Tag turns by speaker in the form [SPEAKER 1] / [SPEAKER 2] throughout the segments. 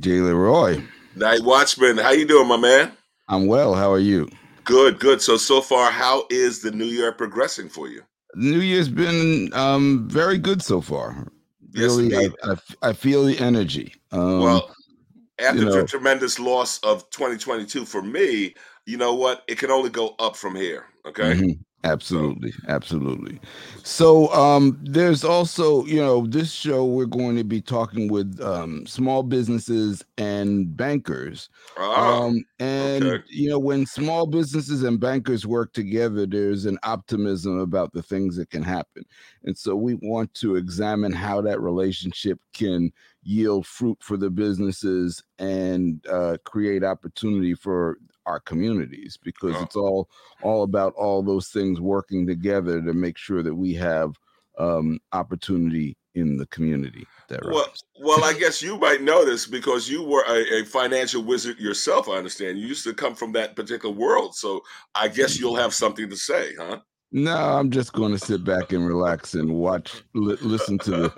[SPEAKER 1] DJ LeRoy.
[SPEAKER 2] Night Watchman, how you doing, my man?
[SPEAKER 1] I'm well. How are you?
[SPEAKER 2] Good, good. So so far, how is the new year progressing for you?
[SPEAKER 1] The new year's been um, very good so far.
[SPEAKER 2] Yes,
[SPEAKER 1] really. I, I, I feel the energy. Um,
[SPEAKER 2] well, after
[SPEAKER 1] you know-
[SPEAKER 2] the tremendous loss of 2022 for me, you know what? It can only go up from here. Okay.
[SPEAKER 1] Mhm. Absolutely, absolutely. So um there's also, you know, this show we're going to be talking with um small businesses and bankers.
[SPEAKER 2] Ah,
[SPEAKER 1] um and
[SPEAKER 2] okay.
[SPEAKER 1] you know when small businesses and bankers work together there's an optimism about the things that can happen. And so we want to examine how that relationship can yield fruit for the businesses and uh, create opportunity for our communities because
[SPEAKER 2] Oh.
[SPEAKER 1] it's all all about all those things working together to make sure that we have um, opportunity in the community. That
[SPEAKER 2] well,
[SPEAKER 1] rhymes.
[SPEAKER 2] well, I guess you might know this because you were a, a financial wizard yourself. I understand you used to come from that particular world, so I guess you'll have something to say, huh?
[SPEAKER 1] No, I'm just going to sit back and relax and watch, li- listen to the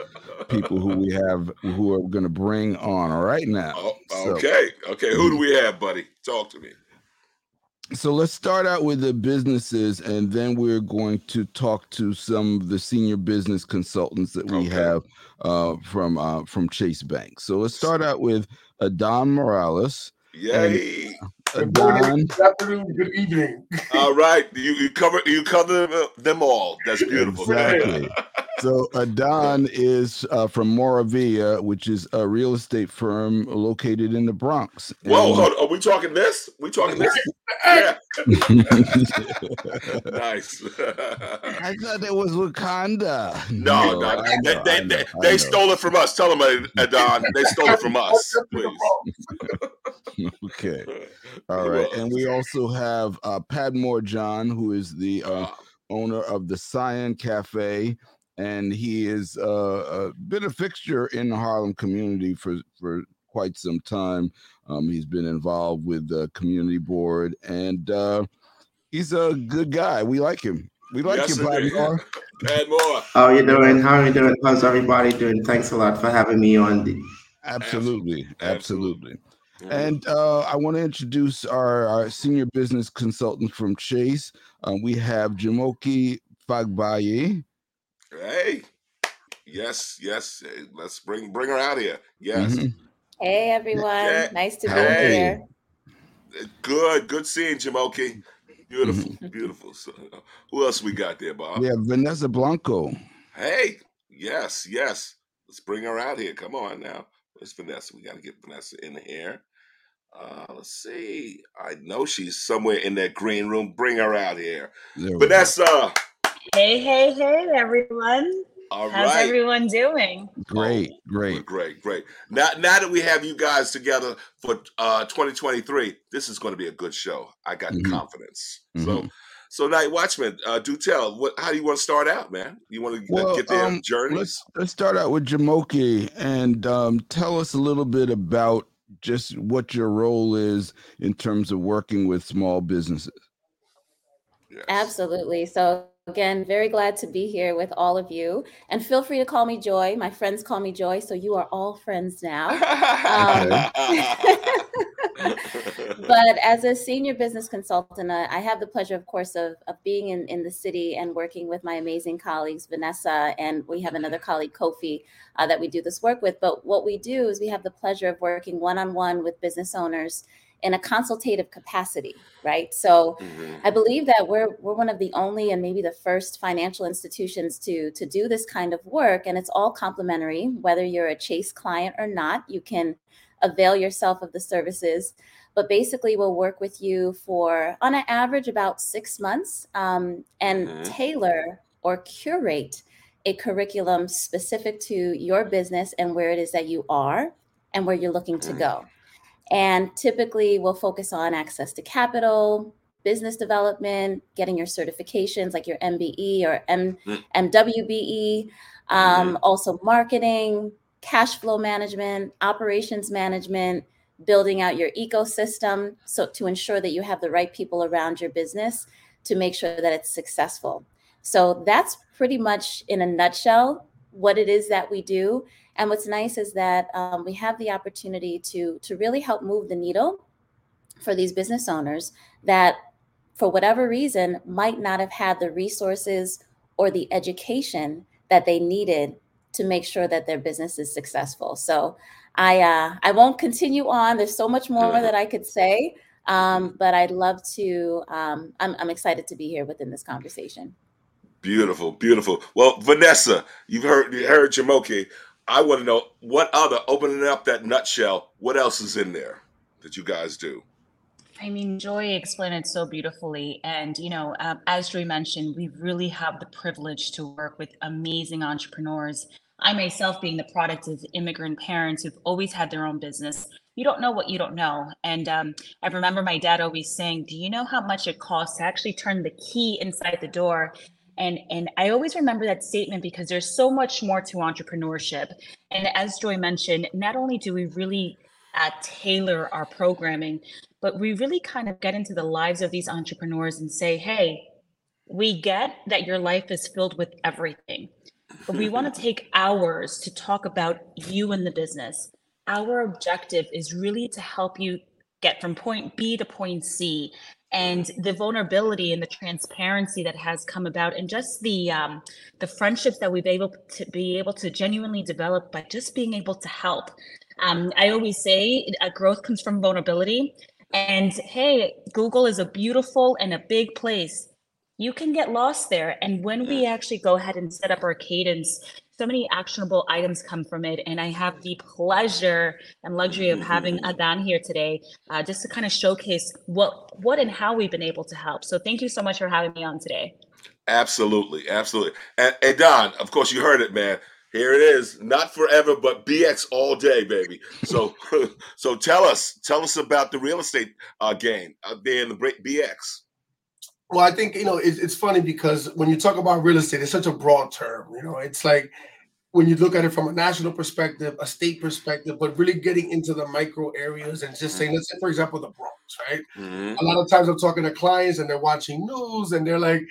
[SPEAKER 1] people who we have who are going to bring on right now.
[SPEAKER 2] Oh,
[SPEAKER 1] So-
[SPEAKER 2] okay, okay. Who do we have, buddy? Talk to me.
[SPEAKER 1] So let's start out with the businesses, and then we're going to talk to some of the senior business consultants that we
[SPEAKER 2] Okay.
[SPEAKER 1] have uh, from uh, from Chase Bank. So let's start out with Adan Morales.
[SPEAKER 2] Yay!
[SPEAKER 3] Good morning,
[SPEAKER 1] Adon,
[SPEAKER 3] good afternoon, good evening.
[SPEAKER 2] All right, you, you cover you cover them, them all. That's beautiful.
[SPEAKER 1] Exactly. so Adan is uh, from Moravilla, which is a real estate firm located in the Bronx.
[SPEAKER 2] Whoa,
[SPEAKER 1] And-
[SPEAKER 2] hold, are we talking this? We talking this? Yeah, nice.
[SPEAKER 1] I thought it was Wakanda.
[SPEAKER 2] no, no,
[SPEAKER 1] I
[SPEAKER 2] they,
[SPEAKER 1] know,
[SPEAKER 2] they,
[SPEAKER 1] know,
[SPEAKER 2] they,
[SPEAKER 1] I
[SPEAKER 2] they stole it from us. Tell them, Adan, they stole it from us. Please.
[SPEAKER 1] Okay. All
[SPEAKER 2] Who
[SPEAKER 1] right.
[SPEAKER 2] else?
[SPEAKER 1] And we also have uh, Padmore John, who is the uh,
[SPEAKER 2] Ah,
[SPEAKER 1] owner of the Tsion Cafe. And he has uh, uh, been a fixture in the Harlem community for, for quite some time. Um, he's been involved with the community board, and uh, he's a good guy. We like him. We like
[SPEAKER 2] yes,
[SPEAKER 1] him,
[SPEAKER 2] indeed.
[SPEAKER 1] Padmore.
[SPEAKER 2] Padmore.
[SPEAKER 4] How are you doing? How are you doing? How's everybody doing? Thanks a lot for having me on. The,
[SPEAKER 1] Absolutely.
[SPEAKER 2] Absolutely.
[SPEAKER 1] Absolutely. And uh, I want to introduce our, our senior business consultant from Chase. Um, we have Jomoke Fagbayi.
[SPEAKER 2] Hey, yes, yes. Hey, Let's bring bring her out here. Yes.
[SPEAKER 1] Mhm.
[SPEAKER 5] Hey everyone,
[SPEAKER 2] Yeah.
[SPEAKER 5] nice to be
[SPEAKER 1] Hey.
[SPEAKER 5] here.
[SPEAKER 2] Good, good seeing Jomoke. Beautiful, beautiful. So, uh, who else we got there, Bob?
[SPEAKER 1] We have Vanessa Blanco.
[SPEAKER 2] Hey, yes, yes. Let's bring her out here. Come on now. Where's Vanessa? We got to get Vanessa in here. Uh, let's see. I know she's somewhere in that green room. Bring her out here.
[SPEAKER 1] There we go.
[SPEAKER 2] Vanessa.
[SPEAKER 6] Hey, hey, hey, everyone.
[SPEAKER 2] All
[SPEAKER 6] How's
[SPEAKER 2] right.
[SPEAKER 6] everyone doing?
[SPEAKER 1] Great, great.
[SPEAKER 2] great, great. Now, now that we have you guys together for uh, 2023, this is going to be a good show. I got
[SPEAKER 1] Mhm.
[SPEAKER 2] confidence. So,
[SPEAKER 1] Mhm.
[SPEAKER 2] so Night Watchman, uh, do tell. What? How do you want to start out, man? You want to
[SPEAKER 1] Well,
[SPEAKER 2] get their
[SPEAKER 1] um,
[SPEAKER 2] journeys?
[SPEAKER 1] Let's let's start out with Jomoke and um, tell us a little bit about just what your role is in terms of working with small businesses.
[SPEAKER 2] Yes.
[SPEAKER 5] Absolutely. So again, very glad to be here with all of you. And feel free to call me Joy. My friends call me Joy, so you are all friends now. but as a senior business consultant, I I have the pleasure, of course, of, of being in, in the city and working with my amazing colleagues, Vanessa, and we have another colleague, Kofi, uh, that we do this work with. But what we do is we have the pleasure of working one on one with business owners in a consultative capacity, right? So
[SPEAKER 2] Mhm.
[SPEAKER 5] I believe that we're we're one of the only and maybe the first financial institutions to to do this kind of work, and it's all complimentary. Whether you're a Chase client or not, you can avail yourself of the services. But basically, we'll work with you for on an average about six months, um, and
[SPEAKER 2] Mhm.
[SPEAKER 5] tailor or curate a curriculum specific to your business and where it is that you are and where you're looking to
[SPEAKER 2] Mm.
[SPEAKER 5] go. And typically, we'll focus on access to capital, business development, getting your certifications like your MBE or M-
[SPEAKER 2] Mm.
[SPEAKER 5] MWBE, um, also marketing, cash flow management, operations management, building out your ecosystem so to ensure that you have the right people around your business to make sure that it's successful. So that's pretty much in a nutshell what it is that we do. And what's nice is that um, we have the opportunity to to really help move the needle for these business owners that, for whatever reason, might not have had the resources or the education that they needed to make sure that their business is successful. So I uh, I won't continue on. There's so much more that I could say, um, but I'd love to. Um, I'm, I'm excited to be here within this conversation.
[SPEAKER 2] Beautiful, beautiful. Well, Vanessa, you've heard you heard Jomoke. I want to know what other opening up that nutshell. What else is in there that you guys do?
[SPEAKER 6] I mean, Joy explained it so beautifully. And, you know, um, as Joy mentioned, we really have the privilege to work with amazing entrepreneurs. I myself, being the product of immigrant parents who've always had their own business, you don't know what you don't know. And um, I remember my dad always saying, Do you know how much it costs to actually turn the key inside the door? And, and I always remember that statement because there's so much more to entrepreneurship. And as Joy mentioned, not only do we really uh, tailor our programming, but we really kind of get into the lives of these entrepreneurs and say, hey, we get that your life is filled with everything, but we want to take hours to talk about you and the business. Our objective is really to help you get from point B to point C and the vulnerability and the transparency that has come about and just the um, the friendships that we've able to be able to genuinely develop by just being able to help. Um, i always say uh, growth comes from vulnerability and hey google is a beautiful and a big place. You can get lost there and when we actually go ahead and set up our cadence so many actionable items come from it. And I have the pleasure and luxury of having Adan here today, uh, just to kind of showcase what what and how we've been able to help. So thank you so much for having me on today.
[SPEAKER 2] Absolutely, absolutely. And Adan, of course, you heard it, man. Here it is, not forever, but BX all day, baby. So, so tell us, tell us about the real estate uh, game out there in the BX.
[SPEAKER 3] Well, I think you know it's, it's funny because when you talk about real estate, it's such a broad term. You know, it's like when you look at it from a national perspective, a state perspective, but really getting into the micro areas and just saying, mm-hmm. let's say, for example, the Bronx, right? Mm-hmm. A lot of times I'm talking to clients and they're watching news and they're like,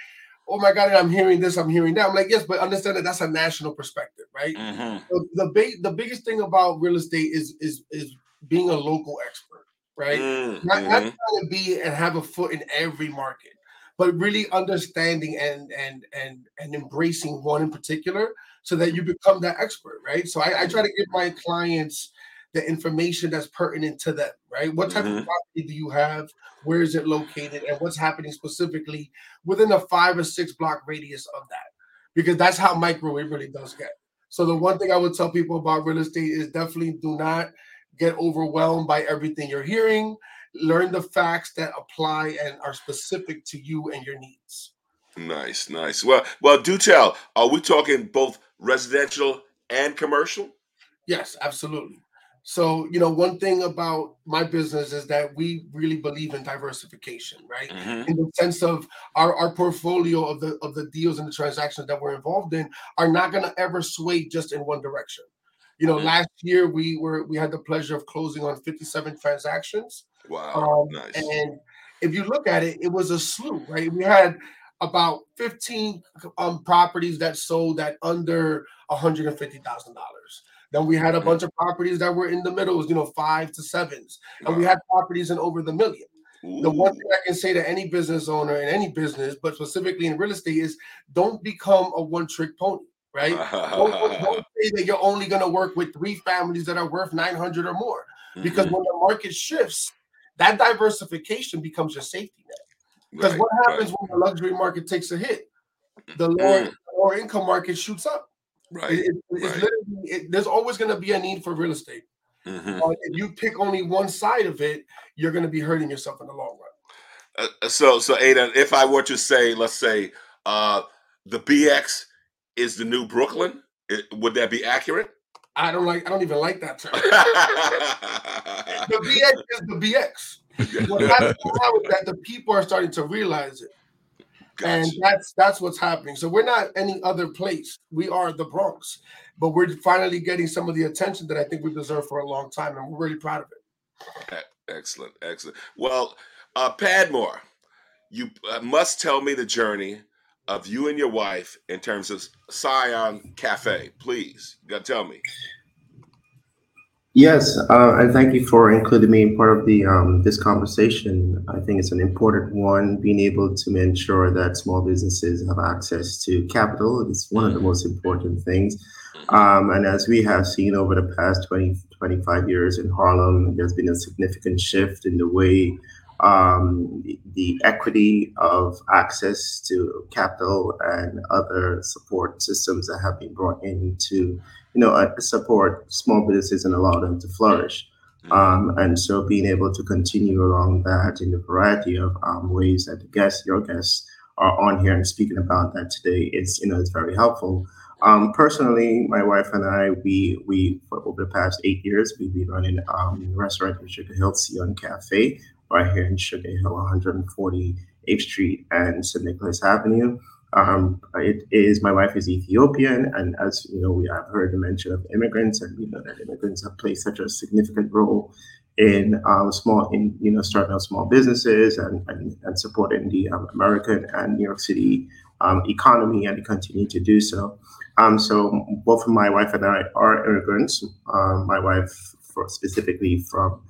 [SPEAKER 3] oh my God, I'm hearing this, I'm hearing that. I'm like, yes, but understand that that's a national perspective, right? Mm-hmm. So the big, the biggest thing about real estate is is is being a local expert, right? Mm-hmm. Not, not trying to be and have a foot in every market but really understanding and and and and embracing one in particular so that you become that expert right? So i, I try to give my clients the information that's pertinent to them right? What type mm-hmm. of property do you have? Where is it located? And what's happening specifically within a five or six block radius of that? Because that's how micro it really does get. So the one thing i would tell people about real estate is definitely do not get overwhelmed by everything you're hearing learn the facts that apply and are specific to you and your needs.
[SPEAKER 2] Nice, nice. Well, well, do tell. Are we talking both residential and commercial?
[SPEAKER 3] Yes, absolutely. So, you know, one thing about my business is that we really believe in diversification, right? Mm-hmm. In the sense of our, our portfolio of the of the deals and the transactions that we're involved in are not going to ever sway just in one direction. You know, mm-hmm. last year we were we had the pleasure of closing on 57 transactions.
[SPEAKER 2] Wow. Um, nice.
[SPEAKER 3] And if you look at it, it was a slew, right? We had about 15 um, properties that sold at under $150,000. Then we had a mm. bunch of properties that were in the middle, you know, five to sevens. And wow. we had properties in over the million. Ooh. The one thing I can say to any business owner in any business, but specifically in real estate, is don't become a one trick pony, right? don't, don't, say that you're only going to work with three families that are worth 900 or more. Because mm-hmm. when the market shifts, that diversification becomes your safety net. Because right, what happens right. when the luxury market takes a hit? The lower, mm. lower income market shoots up.
[SPEAKER 2] Right. It, it, right.
[SPEAKER 3] It, there's always going to be a need for real estate. Mm-hmm. Uh, if you pick only one side of it, you're going to be hurting yourself in the long
[SPEAKER 2] run. Uh, uh so, so Adan, if I were to say, let's say, uh, the BX is the new Brooklyn, would that be accurate?
[SPEAKER 3] I don't like. I don't even like that term. the BX is the BX. What happens now is that the people are starting to realize it, gotcha. and that's that's what's happening. So we're not any other place. We are the Bronx, but we're finally getting some of the attention that I think we deserve for a long time, and we're really proud of it.
[SPEAKER 2] Excellent, excellent. Well, uh, Padmore, you uh, must tell me the journey of you and your wife in terms of Tsion Cafe? Please, you gotta tell me.
[SPEAKER 4] Yes, uh, and thank you for including me in part of the um, this conversation. I think it's an important one. Being able to ensure that small businesses have access to capital is one of the most important things. Mm-hmm. Um, and as we have seen over the past 20, 25 years in Harlem, there's been a significant shift in the way um, the, equity of access to capital and other support systems that have been brought into you know, uh, support small businesses and allow them to flourish. Mm-hmm. Um, and so being able to continue along that in a variety of um, ways that the guests, your guests, are on here and speaking about that today is, you know, it's very helpful. Um, personally, my wife and I, we we for over the past eight years, we've been running um, a restaurant in Sugar Hill, Tsion Cafe, right here in Sugar Hill, 148th Street and St. Nicholas Avenue. Um, it is my wife is Ethiopian, and as you know, we have heard the mention of immigrants, and we know that immigrants have played such a significant role in um, small, in you know, starting out small businesses and and, and supporting the um, American and New York City um, economy, and continue to do so. Um, so both my wife and I are immigrants. Um, my wife, for, specifically from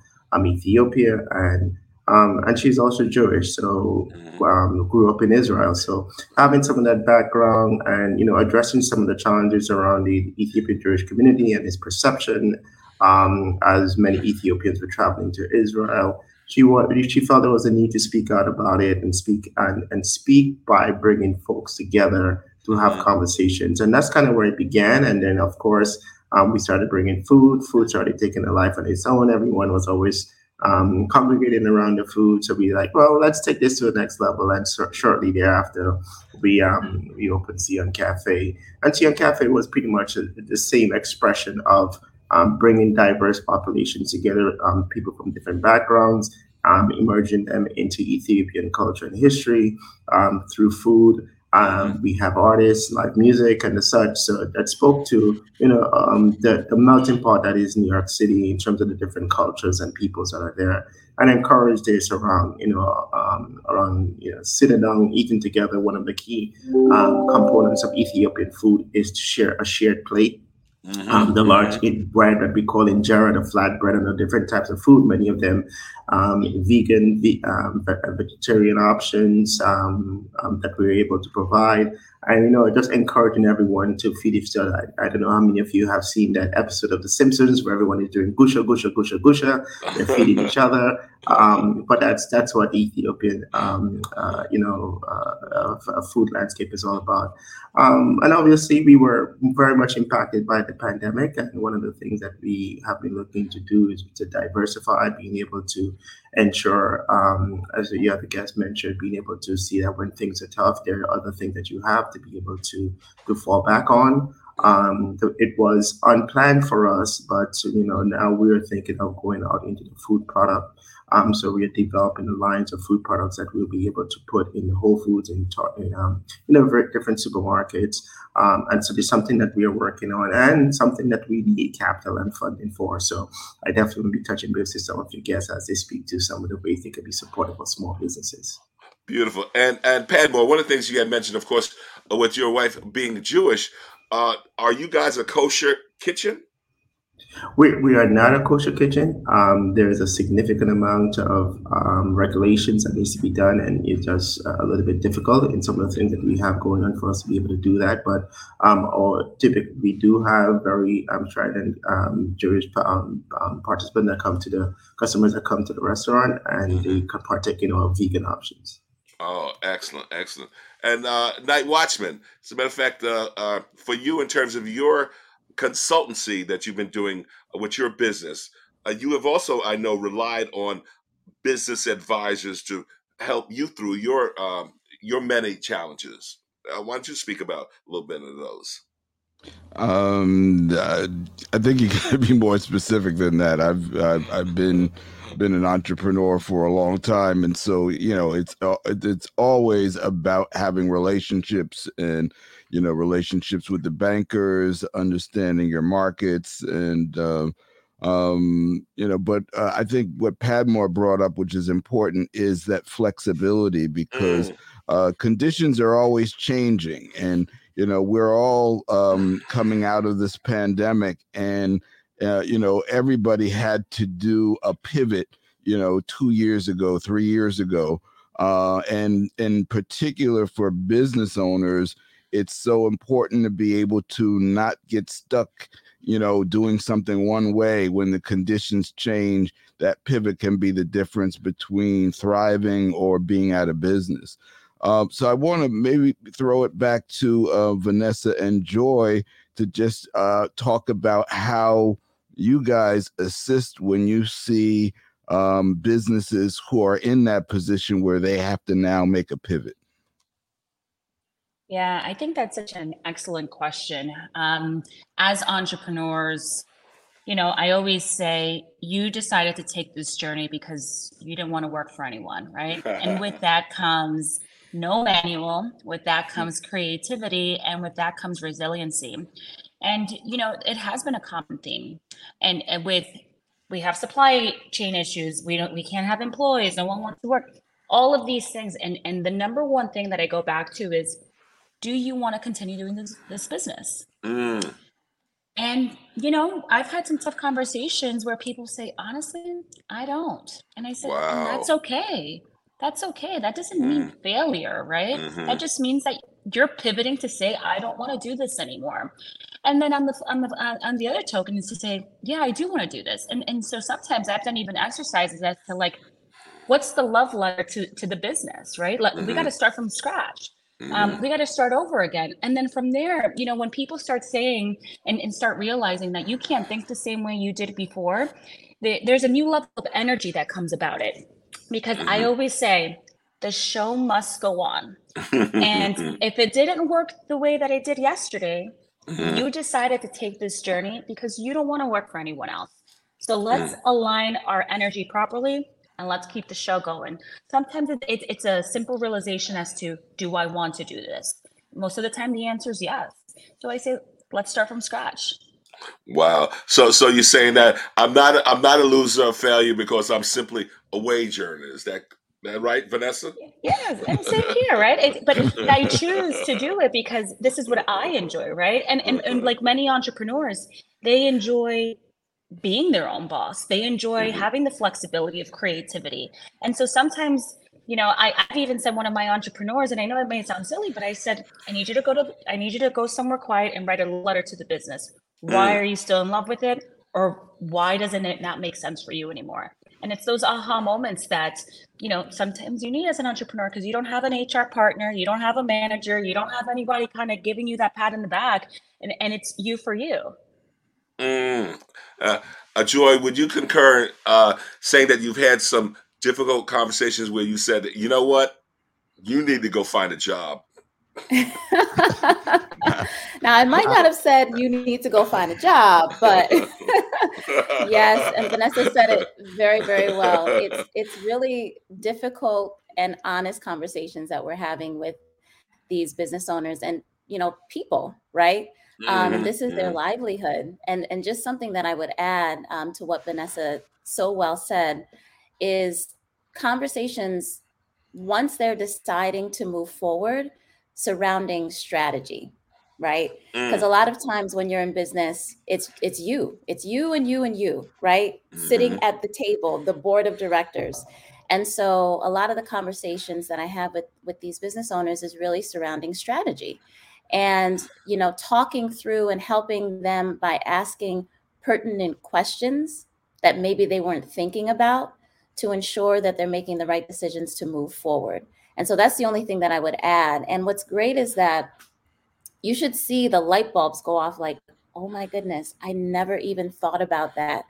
[SPEAKER 4] Ethiopia, and um, and she's also Jewish, so mm-hmm. um, grew up in Israel. So having some of that background and you know addressing some of the challenges around the Ethiopian Jewish community and its perception, um, as many Ethiopians were traveling to Israel, she she felt there was a need to speak out about it and speak and and speak by bringing folks together to have mm-hmm. conversations, and that's kind of where it began. And then of course um, we started bringing food. Food started taking a life on its own. Everyone was always um, congregating around the food. So we like, well, let's take this to the next level. And so, shortly thereafter, we um, we opened Tsion Cafe, and Tsion Cafe was pretty much a, the same expression of um, bringing diverse populations together, um, people from different backgrounds, um, emerging them into Ethiopian culture and history um, through food. Um, we have artists, live music, and the such. So that spoke to you know um, the the melting pot that is New York City in terms of the different cultures and peoples that are there, and encourage this around you know um, around you know sitting down, eating together. One of the key um, components of Ethiopian food is to share a shared plate. Mm-hmm. Um, the large mm-hmm. bread that we call in injera, the flat bread, and the different types of food, many of them um, vegan, um, vegetarian options um, um, that we are able to provide. And, you know, just encouraging everyone to feed each other. I, I, don't know how many of you have seen that episode of The Simpsons where everyone is doing gusha, gusha, gusha, gusha. They're feeding each other. Um, but that's that's what Ethiopian, um, uh, you know, uh, uh, food landscape is all about. Um, and obviously, we were very much impacted by the pandemic. And one of the things that we have been looking to do is to diversify, being able to ensure, um, as the other guest mentioned, being able to see that when things are tough, there are other things that you have to be able to to fall back on. Um, it was unplanned for us, but you know now we're thinking of going out into the food product um, so we are developing the lines of food products that we'll be able to put in the Whole Foods and in, um, you know very different supermarkets. Um, and so there's something that we are working on and something that we need capital and funding for. So I definitely will be touching base with some of your guests as they speak to some of the ways they can be supportive of small businesses.
[SPEAKER 2] Beautiful. And and Padmore, one of the things you had mentioned, of course, with your wife being Jewish, uh, are you guys a kosher kitchen?
[SPEAKER 4] We, we are not a kosher kitchen. Um, there is a significant amount of um, regulations that needs to be done, and it's just a little bit difficult in some of the things that we have going on for us to be able to do that. But um, or typically, we do have very um, strident um, Jewish um, um, participants that come to the customers that come to the restaurant, and they mm-hmm. can partake in our vegan options.
[SPEAKER 2] Oh, excellent, excellent. And uh, Night Watchman, as a matter of fact, uh, uh, for you in terms of your consultancy that you've been doing with your business, uh, you have also, I know, relied on business advisors to help you through your um, your many challenges. Uh, why don't you speak about a little bit of those?
[SPEAKER 1] Um, uh, I think you got to be more specific than that. I've I've, I've been been an entrepreneur for a long time, and so you know it's uh, it's always about having relationships and you know relationships with the bankers understanding your markets and uh, um, you know but uh, i think what padmore brought up which is important is that flexibility because mm. uh, conditions are always changing, and you know we're all um, coming out of this pandemic, and uh, you know everybody had to do a pivot. You know, two years ago, three years ago, uh, and in particular for business owners, it's so important to be able to not get stuck you know doing something one way when the conditions change that pivot can be the difference between thriving or being out of business. Uh, so i want to maybe throw it back to uh, vanessa and joy to just uh, talk about how you guys assist when you see um, businesses who are in that position where they have to now make a pivot
[SPEAKER 6] yeah, I think that's such an excellent question. Um, as entrepreneurs, you know, I always say you decided to take this journey because you didn't want to work for anyone, right? and with that comes no manual, with that comes creativity, and with that comes resiliency. And, you know, it has been a common theme. And, and with we have supply chain issues, we don't we can't have employees, no one wants to work. All of these things. And and the number one thing that I go back to is do you want to continue doing this, this business? Mm. And, you know, I've had some tough conversations where people say, honestly, I don't. And I said, wow. that's okay. That's okay. That doesn't mm. mean failure, right? Mm-hmm. That just means that you're pivoting to say, I don't want to do this anymore. And then on the on the uh, on the other token is to say, yeah, I do want to do this. And and so sometimes I've done even exercises as to like, what's the love letter to to the business, right? Like mm-hmm. we got to start from scratch. Um, mm-hmm. we got to start over again. And then from there, you know, when people start saying and, and start realizing that you can't think the same way you did before, the, there's a new level of energy that comes about it. Because I mm-hmm. always say, the show must go on. and if it didn't work the way that it did yesterday, mm-hmm. you decided to take this journey because you don't want to work for anyone else. So let's mm. align our energy properly and let's keep the show going. Sometimes it, it, it's a simple realization as to do I want to do this? Most of the time, the answer is yes. So I say, let's start from scratch.
[SPEAKER 2] Wow. So so you're saying that I'm not a, I'm not a loser or failure because I'm simply a wage earner. Is that that right, Vanessa?
[SPEAKER 6] Yes, and same here, right? It, but I choose to do it because this is what I enjoy, right? And, and and like many entrepreneurs, they enjoy being their own boss. They enjoy mm-hmm. having the flexibility of creativity. And so sometimes, you know, I, I've even said one of my entrepreneurs, and I know it may sound silly, but I said, I need you to go to I need you to go somewhere quiet and write a letter to the business. Why mm. are you still in love with it? Or why doesn't it not make sense for you anymore? And it's those aha moments that, you know, sometimes you need as an entrepreneur because you don't have an HR partner, you don't have a manager, you don't have anybody kind of giving you that pat in the back. And, and it's you for you.
[SPEAKER 2] Mm. Uh, uh, Joy, would you concur uh, saying that you've had some difficult conversations where you said, you know what, you need to go find a job?
[SPEAKER 5] now, I might not have said you need to go find a job, but yes, and Vanessa said it very, very well. It's it's really difficult and honest conversations that we're having with these business owners and you know people, right? Um, mm-hmm. This is their livelihood. And, and just something that I would add um, to what Vanessa so well said is conversations, once they're deciding to move forward, surrounding strategy right because mm. a lot of times when you're in business it's it's you it's you and you and you right mm-hmm. sitting at the table the board of directors and so a lot of the conversations that i have with with these business owners is really surrounding strategy and you know talking through and helping them by asking pertinent questions that maybe they weren't thinking about to ensure that they're making the right decisions to move forward. And so that's the only thing that i would add. And what's great is that you should see the light bulbs go off like oh my goodness i never even thought about that.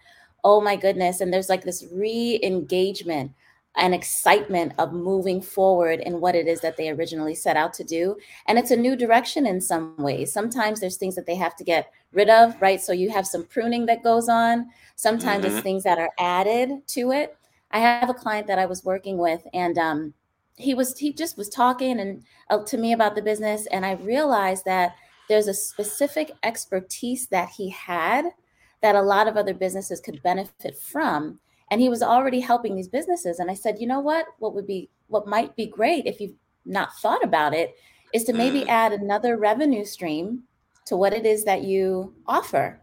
[SPEAKER 5] Oh my goodness. And there's like this re-engagement an excitement of moving forward in what it is that they originally set out to do. And it's a new direction in some ways. Sometimes there's things that they have to get rid of, right? So you have some pruning that goes on. Sometimes mm-hmm. it's things that are added to it. I have a client that I was working with, and um, he was he just was talking and uh, to me about the business, and I realized that there's a specific expertise that he had that a lot of other businesses could benefit from and he was already helping these businesses and i said you know what what would be what might be great if you've not thought about it is to maybe mm. add another revenue stream to what it is that you offer.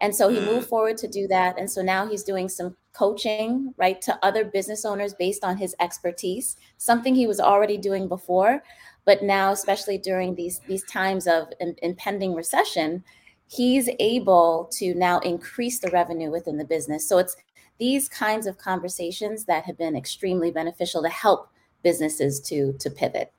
[SPEAKER 5] And so he mm. moved forward to do that. And so now he's doing some coaching, right, to other business owners based on his expertise, something he was already doing before. But now, especially during these, these times of in, impending recession, he's able to now increase the revenue within the business. So it's these kinds of conversations that have been extremely beneficial to help businesses to to pivot.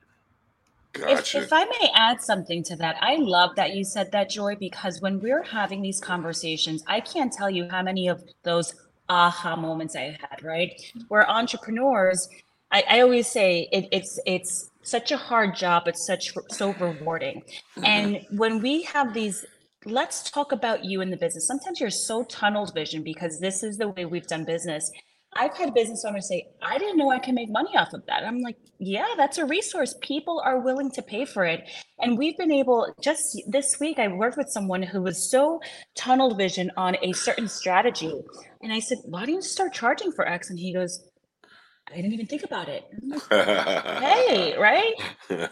[SPEAKER 6] Gotcha. If, if, I may add something to that, I love that you said that, Joy, because when we're having these conversations, I can't tell you how many of those aha moments I had, right? Where entrepreneurs, I, I always say it, it's it's such a hard job, it's such so rewarding. Mm-hmm. And when we have these let's talk about you in the business. Sometimes you're so tunneled vision because this is the way we've done business. I've had business owners say, I didn't know I can make money off of that. I'm like, yeah, that's a resource. People are willing to pay for it. And we've been able, just this week, I worked with someone who was so tunnel vision on a certain strategy. And I said, why don't you start charging for X? And he goes, I didn't even think about it. hey, right?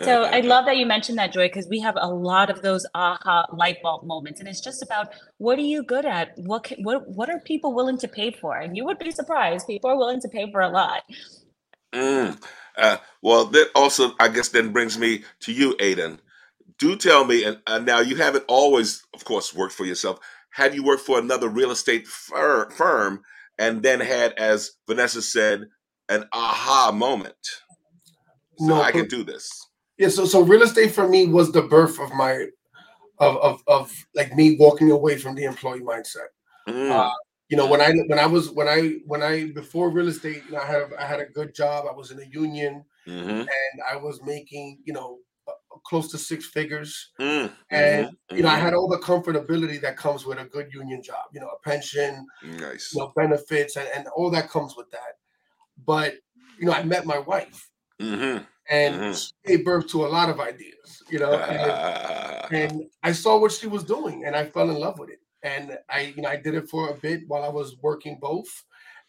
[SPEAKER 6] So I love that you mentioned that, Joy, because we have a lot of those aha light bulb moments, and it's just about what are you good at? What can, what what are people willing to pay for? And you would be surprised, people are willing to pay for a lot.
[SPEAKER 2] Mm. Uh, well, that also, I guess, then brings me to you, Adan. Do tell me, and, and now you haven't always, of course, worked for yourself. Have you worked for another real estate fir- firm and then had, as Vanessa said, an aha moment. So no, I can do this.
[SPEAKER 3] Yeah, so so real estate for me was the birth of my of of, of like me walking away from the employee mindset. Mm. Uh, you know, when I when I was when I when I before real estate, I had I had a good job. I was in a union, mm-hmm. and I was making you know close to six figures, mm, and mm-hmm, you know I mm-hmm. had all the comfortability that comes with a good union job. You know, a pension, nice, you know, benefits, and, and all that comes with that. But you know, I met my wife, mm-hmm. and mm-hmm. she gave birth to a lot of ideas. You know, and, and I saw what she was doing, and I fell in love with it. And I, you know, I did it for a bit while I was working both,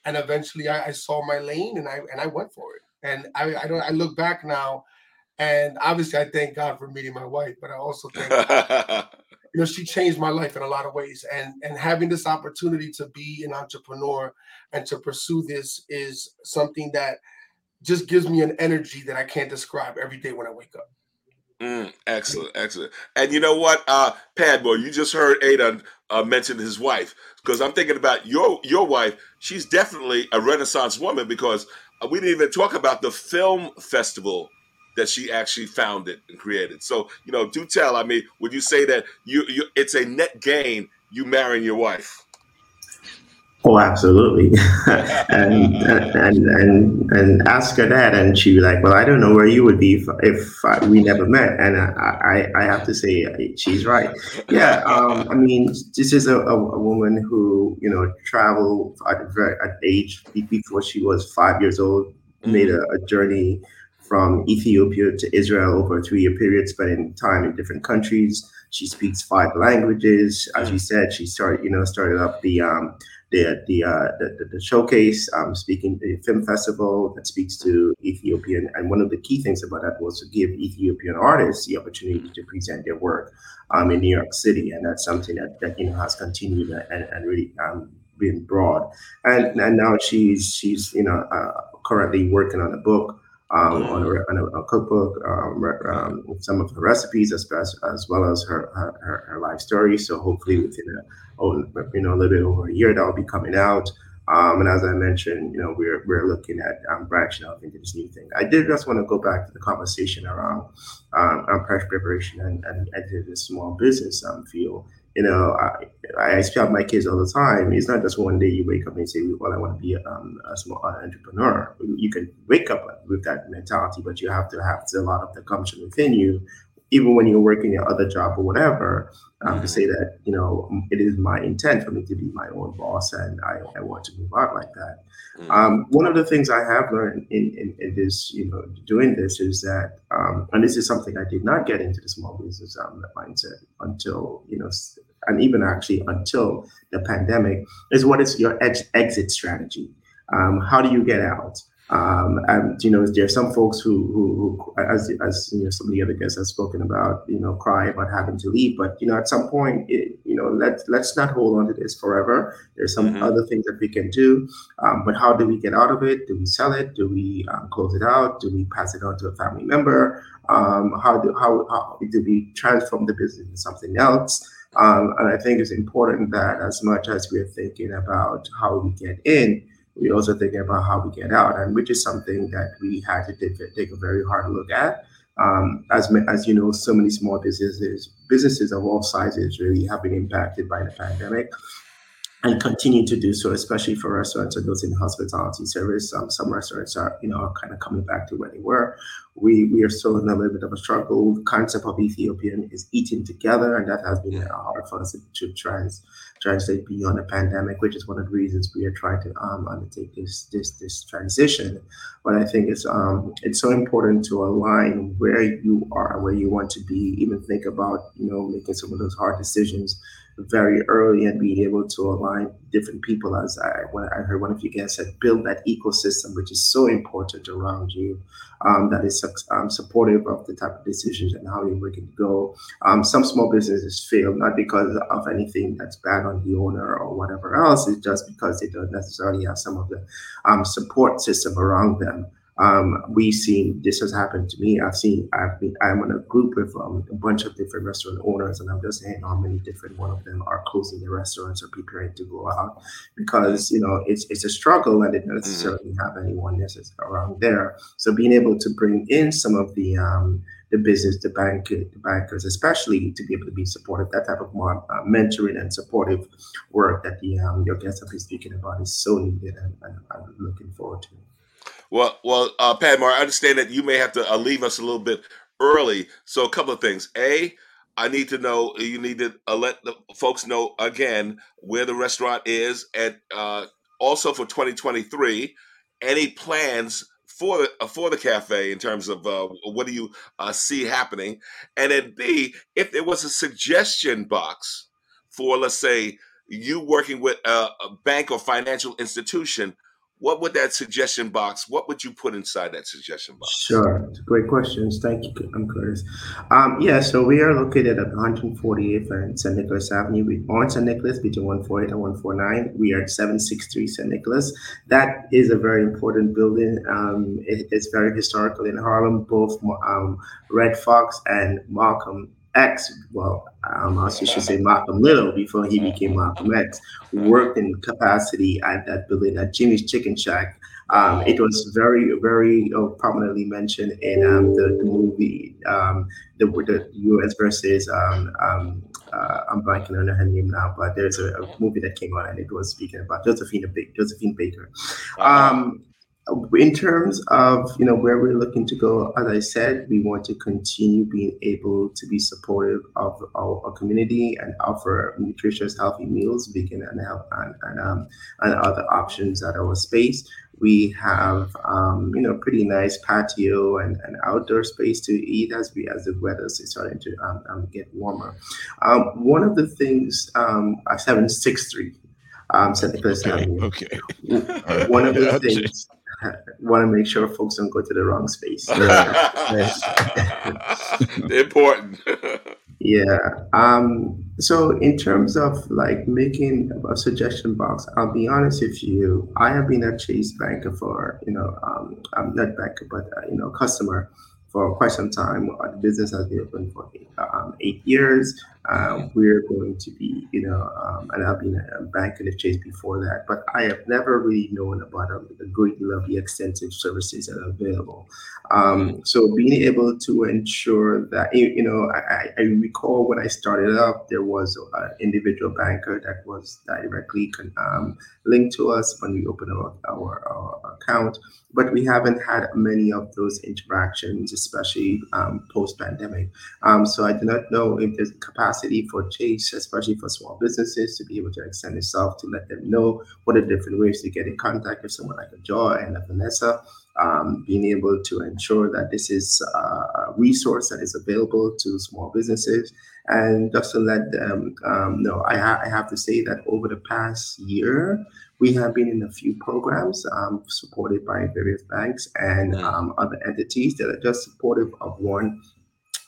[SPEAKER 3] and eventually I, I saw my lane, and I and I went for it. And I, I don't, I look back now, and obviously I thank God for meeting my wife, but I also think you know she changed my life in a lot of ways and and having this opportunity to be an entrepreneur and to pursue this is something that just gives me an energy that I can't describe every day when I wake up.
[SPEAKER 2] Mm, excellent, excellent. And you know what, uh, Padmore, you just heard Adan uh, mention his wife because I'm thinking about your your wife. She's definitely a Renaissance woman because uh, we didn't even talk about the film festival that she actually founded and created. So, you know, do tell. I mean, would you say that you, you it's a net gain you marrying your wife?
[SPEAKER 4] Oh, absolutely. and, and and and ask her that, and she'd be like, "Well, I don't know where you would be if, if we never met." And I, I, I have to say, she's right. Yeah, um, I mean, this is a, a, a, woman who you know traveled at, at age before she was five years old, made a, a journey from Ethiopia to Israel over a three-year period, spending time in different countries. She speaks five languages. As you said, she started, you know, started up the um, the the, uh, the, the showcase, um, speaking the film festival that speaks to Ethiopian. And one of the key things about that was to give Ethiopian artists the opportunity to present their work um, in New York City, and that's something that, that you know has continued and, and really um, been broad. And and now she's she's you know uh, currently working on a book um, on, a, on a, cookbook, um, um, some of her recipes as, as, as well as her, her, her life story. So hopefully within a oh, you know a little bit over a year that will be coming out. Um, and as I mentioned, you know, we're we're looking at um, branching out into this new thing. I did just want to go back to the conversation around um, preparation and, and, and the small business um, field you know, I, I tell my kids all the time, it's not just one day you wake up and say, well, I want to be a, um, a small entrepreneur. You can wake up with that mentality, but you have to have a lot of the gumption within you, even when you're working your other job or whatever, um, mm-hmm. to say that, you know, it is my intent for me to be my own boss and I, I want to move out like that. Mm-hmm. Um, one of the things I have learned in, in, in, this, you know, doing this is that, um, and this is something I did not get into the small business um, mindset until, you know, and even actually until the pandemic, is what is your ex- exit strategy? Um, how do you get out? Um, and you know, there are some folks who, who, who, as as you know, some of the other guests have spoken about, you know, cry about having to leave. But you know, at some point, it, you know, let's let's not hold on to this forever. There's some mm-hmm. other things that we can do. Um, but how do we get out of it? Do we sell it? Do we um, close it out? Do we pass it on to a family member? Um, how do how, how do we transform the business into something else? Um, and I think it's important that as much as we're thinking about how we get in, we also think about how we get out, and which is something that we had to take, take a very hard look at. Um, as as you know, so many small businesses, businesses of all sizes, really have been impacted by the pandemic and continue to do so, especially for restaurants and those in hospitality service. Um, some restaurants are, you know, are kind of coming back to where they were. We we are still in a little bit of a struggle. The concept of Ethiopian is eating together, and that has been hard for us to trans, translate beyond the pandemic, which is one of the reasons we are trying to um, undertake this this this transition. But I think it's um it's so important to align where you are, where you want to be, even think about you know making some of those hard decisions very early and being able to align different people as I when I heard one of you guys said build that ecosystem which is so important around you um, that is um, supportive of the type of decisions and how you're looking to go. Um, some small businesses fail not because of anything that's bad on the owner or whatever else, it's just because they don't necessarily have some of the um, support system around them um, we've seen this has happened to me. I've seen I've been I'm in a group with um, a bunch of different restaurant owners, and I'm just saying how many different one of them are closing their restaurants or preparing to go out because you know it's it's a struggle and they don't mm-hmm. necessarily mm-hmm. have anyone necessarily around there. So being able to bring in some of the um, the business, the bank, the bankers, especially to be able to be supportive, that type of more uh, mentoring and supportive work that the um, your guests have been speaking about is so needed, and, and I'm looking forward to. It.
[SPEAKER 2] Well, well, uh, Padmore, I understand that you may have to uh, leave us a little bit early. So, a couple of things. A, I need to know. You need to uh, let the folks know again where the restaurant is, and uh, also for 2023, any plans for the uh, for the cafe in terms of uh, what do you uh, see happening, and then B, if there was a suggestion box for, let's say, you working with a, a bank or financial institution what would that suggestion box what would you put inside that suggestion box?
[SPEAKER 4] Sure. Great questions thank you i'm curtis um, yeah so we are located at 148th and st nicholas avenue. We on st nicholas between 148 and 149 we are at 763 st nicholas. That is a very important building. Um, it, it's very historical in harlem both um, Redd Foxx and malcolm X, well, um, I should say Malcolm Little before he became Malcolm X, worked in capacity at that building at Jimmy's Chicken Shack. Um, it was very, very uh, prominently mentioned in um, the, the, movie, um, the, the U.S. versus. Um, um, uh, I'm blanking on her name now, but there's a, a, movie that came out and it was speaking about Josephine, Josephine Baker. In terms of you know where we're looking to go as i said we want to continue being able to be supportive of our, our community and offer nutritious healthy meals vegan and health and, and, um, and other options at our space we have um, you know pretty nice patio and, and outdoor space to eat as we as the weather is starting to um, um, get warmer um, one of the things um, 763 um, St. Nicholas
[SPEAKER 1] okay, okay.
[SPEAKER 4] One of the things want to make sure folks don't go to the wrong space.
[SPEAKER 2] Important.
[SPEAKER 4] yeah. Um, so in terms of like making a suggestion box, I'll be honest with you. I have been a Chase banker for you know, um, I'm not banker, but uh, you know, customer for quite some time. The business has been open for eight, um, eight years. Um, we're going to be, you know, um, and I've been a bank in the Chase before that, but I have never really known about a, a great deal of the extensive services that are available. Um, so being able to ensure that, you, you know, I, I, recall when I started up, there was an individual banker that was directly um, linked to us when we opened our, our, our, account, but we haven't had many of those interactions, especially um, post pandemic. Um, so I do not know if there's capacity capacity for Chase, especially for small businesses, to be able to extend itself to let them know what are different ways to get in contact with someone like a Joy and a Vanessa. Um, being able to ensure that this is a resource that is available to small businesses. And just to let them um, know, I, ha- I, have to say that over the past year, we have been in a few programs um, supported by various banks and um, other entities that are just supportive of one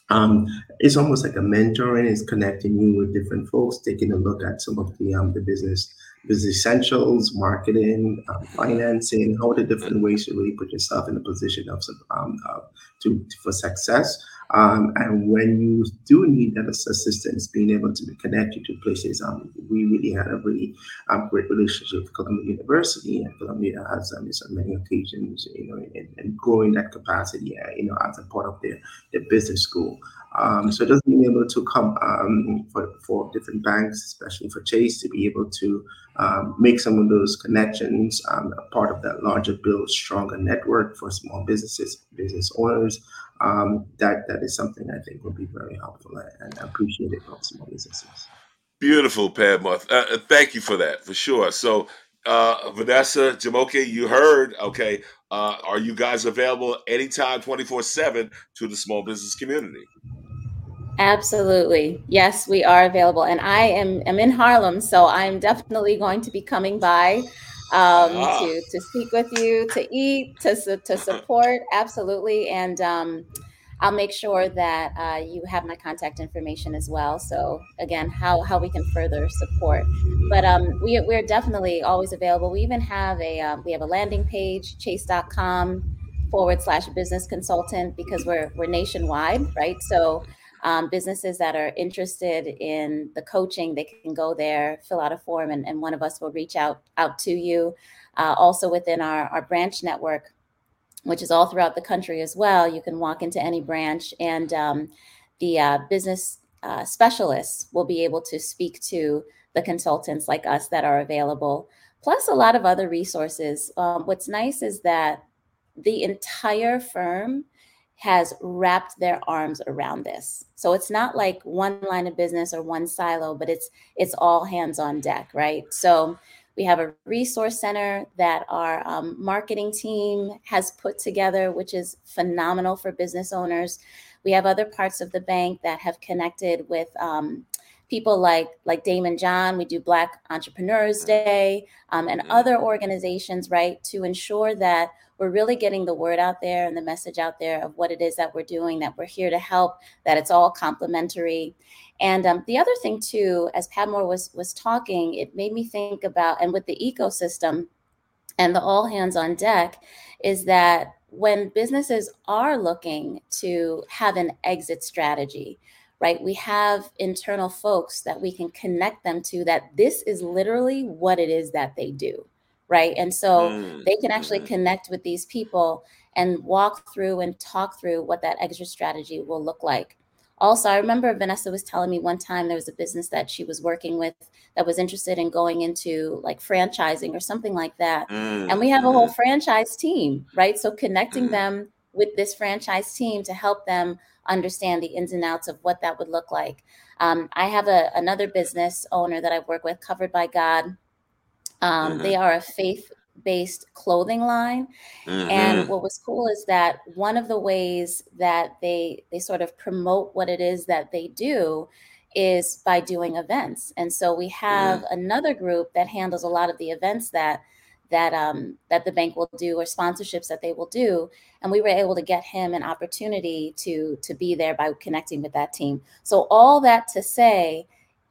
[SPEAKER 4] um, it's almost like a mentoring. It's connecting you with different folks, taking a look at some of the um, the business business essentials, marketing, um, financing, how the different ways to really put yourself in a position of um, uh, to for success. Um, and when you do need that assistance, being able to connect you to places, um, we really had a really um, great relationship with Columbia University, and Columbia has um, on many occasions, you know, and, growing that capacity, uh, you know, as a part of their, their business school. Um, so just being able to come um, for, for different banks, especially for Chase, to be able to um, make some of those connections, um, a part of that larger build stronger network for small businesses, business owners. Um, that that is something I think will be very helpful and appreciated by small businesses.
[SPEAKER 2] Beautiful, Padmore. Uh, uh, thank you for that, for sure. So, uh, Vanessa, Jomoke, you heard. Okay, uh, are you guys available anytime, twenty four seven, to the small business community?
[SPEAKER 5] Absolutely. Yes, we are available. And I am, am in Harlem, so I'm definitely going to be coming by um, ah. to, to speak with you, to eat, to, to support. Absolutely. And um, I'll make sure that uh, you have my contact information as well. So again, how, how we can further support. But um, we, we're definitely always available. We even have a, uh, we have a landing page, chase.com forward slash business consultant because we're, we're nationwide, right? So um, businesses that are interested in the coaching, they can go there, fill out a form, and, and one of us will reach out out to you. Uh, also within our, our branch network, which is all throughout the country as well, you can walk into any branch and um, the uh, business uh, specialists will be able to speak to the consultants like us that are available, plus a lot of other resources. Um, what's nice is that the entire firm has wrapped their arms around this. So it's not like one line of business or one silo, but it's it's all hands on deck, right? So we have a resource center that our um, marketing team has put together, which is phenomenal for business owners. We have other parts of the bank that have connected with um, people like like Daymond John. We do Black Entrepreneurs Day um, and mm-hmm. other organizations, right, to ensure that we're really getting the word out there and the message out there of what it is that we're doing, that we're here to help, that it's all complimentary. And um, the other thing too, as Padmore was was talking, it made me think about, and with the ecosystem and the all hands on deck, is that when businesses are looking to have an exit strategy, right? We have internal folks that we can connect them to that this is literally what it is that they do right? And so mm. they can actually mm-hmm. connect with these people and walk through and talk through what that exit strategy will look like. Also, I remember Vanessa was telling me one time there was a business that she was working with that was interested in going into like franchising or something like that. Mm. And we have a whole mm-hmm. franchise team, right? So connecting mm. them with this franchise team to help them understand the ins and outs of what that would look like. Um, I have a, another business owner that I work with, Covered by God, um, mm-hmm. They are a faith based clothing line. Mm-hmm. And what was cool is that one of the ways that they they sort of promote what it is that they do is by doing events. And so we have mm-hmm. another group that handles a lot of the events that that um, that the bank will do or sponsorships that they will do and we were able to get him an opportunity to to be there by connecting with that team so all that to say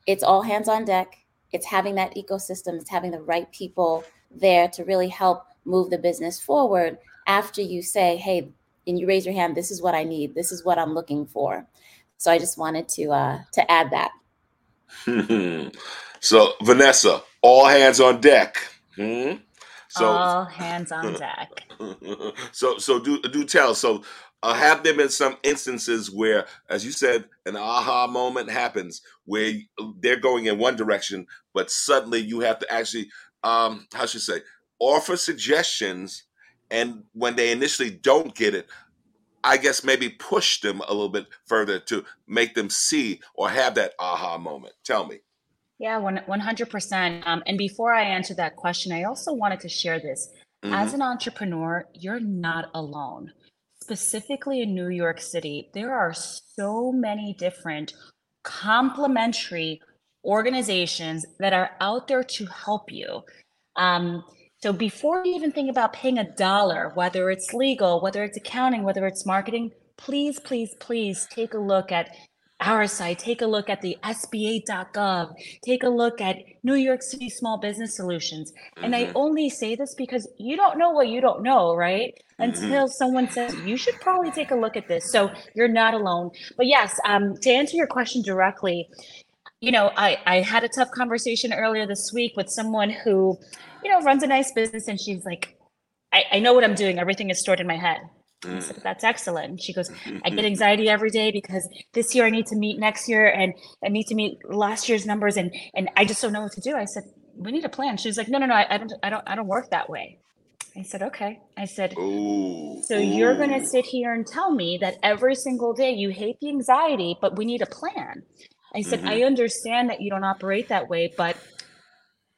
[SPEAKER 5] it's all hands on deck it's having that ecosystem, it's having the right people there to really help move the business forward after you say, hey, and you raise your hand, this is what I need, this is what I'm looking for. So I just wanted to uh, to add that.
[SPEAKER 2] so Vanessa, all hands on deck. Hmm?
[SPEAKER 6] So all hands on deck.
[SPEAKER 2] so so do do tell. So uh, have there been some instances where, as you said, an aha moment happens where they're going in one direction, but suddenly you have to actually, um, how should I say, offer suggestions, and when they initially don't get it, I guess maybe push them a little bit further to make them see or have that aha moment. Tell me.
[SPEAKER 6] Yeah, one hundred percent. Um, and before I answer that question, I also wanted to share this. Mm-hmm. As an entrepreneur, you're not alone specifically in New York City, there are so many different complementary organizations that are out there to help you. Um, so before you even think about paying a dollar, whether it's legal, whether it's accounting, whether it's marketing, please, please, please take a look at our site, take a look at the SBA.gov, take a look at New York City Small Business Solutions. Mm-hmm. And I mm-hmm. only say this because you don't know what you don't know, right? Mm-hmm. Until someone says, you should probably take a look at this. So you're not alone. But yes, um, to answer your question directly, you know, I, I had a tough conversation earlier this week with someone who, you know, runs a nice business and she's like, I, I know what I'm doing. Everything is stored in my head. I said, mm. that's excellent. She goes, I get anxiety every day because this year I need to meet next year and I need to meet last year's numbers and and I just don't know what to do. I said, we need a plan. She's like, no, no, no, I, I don't, I don't, I don't work that way. I said, okay. I said, ooh, so ooh. you're going to sit here and tell me that every single day you hate the anxiety, but we need a plan. I said, mm-hmm. I understand that you don't operate that way, but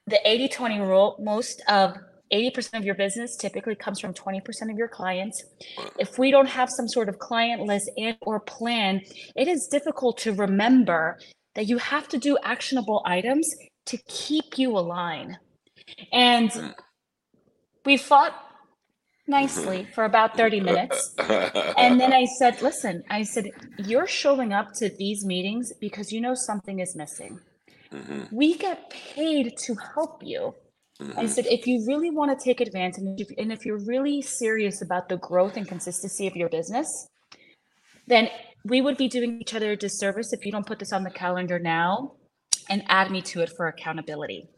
[SPEAKER 6] the 80 20 rule, most of 80% of your business typically comes from 20% of your clients. If we don't have some sort of client list and or plan, it is difficult to remember that you have to do actionable items to keep you aligned. And we fought nicely for about 30 minutes. And then I said, listen, I said, you're showing up to these meetings because you know something is missing. Mm-hmm. We get paid to help you. Mm-hmm. I said, if you really want to take advantage and if, and if you're really serious about the growth and consistency of your business, then we would be doing each other a disservice if you don't put this on the calendar now and add me to it for accountability.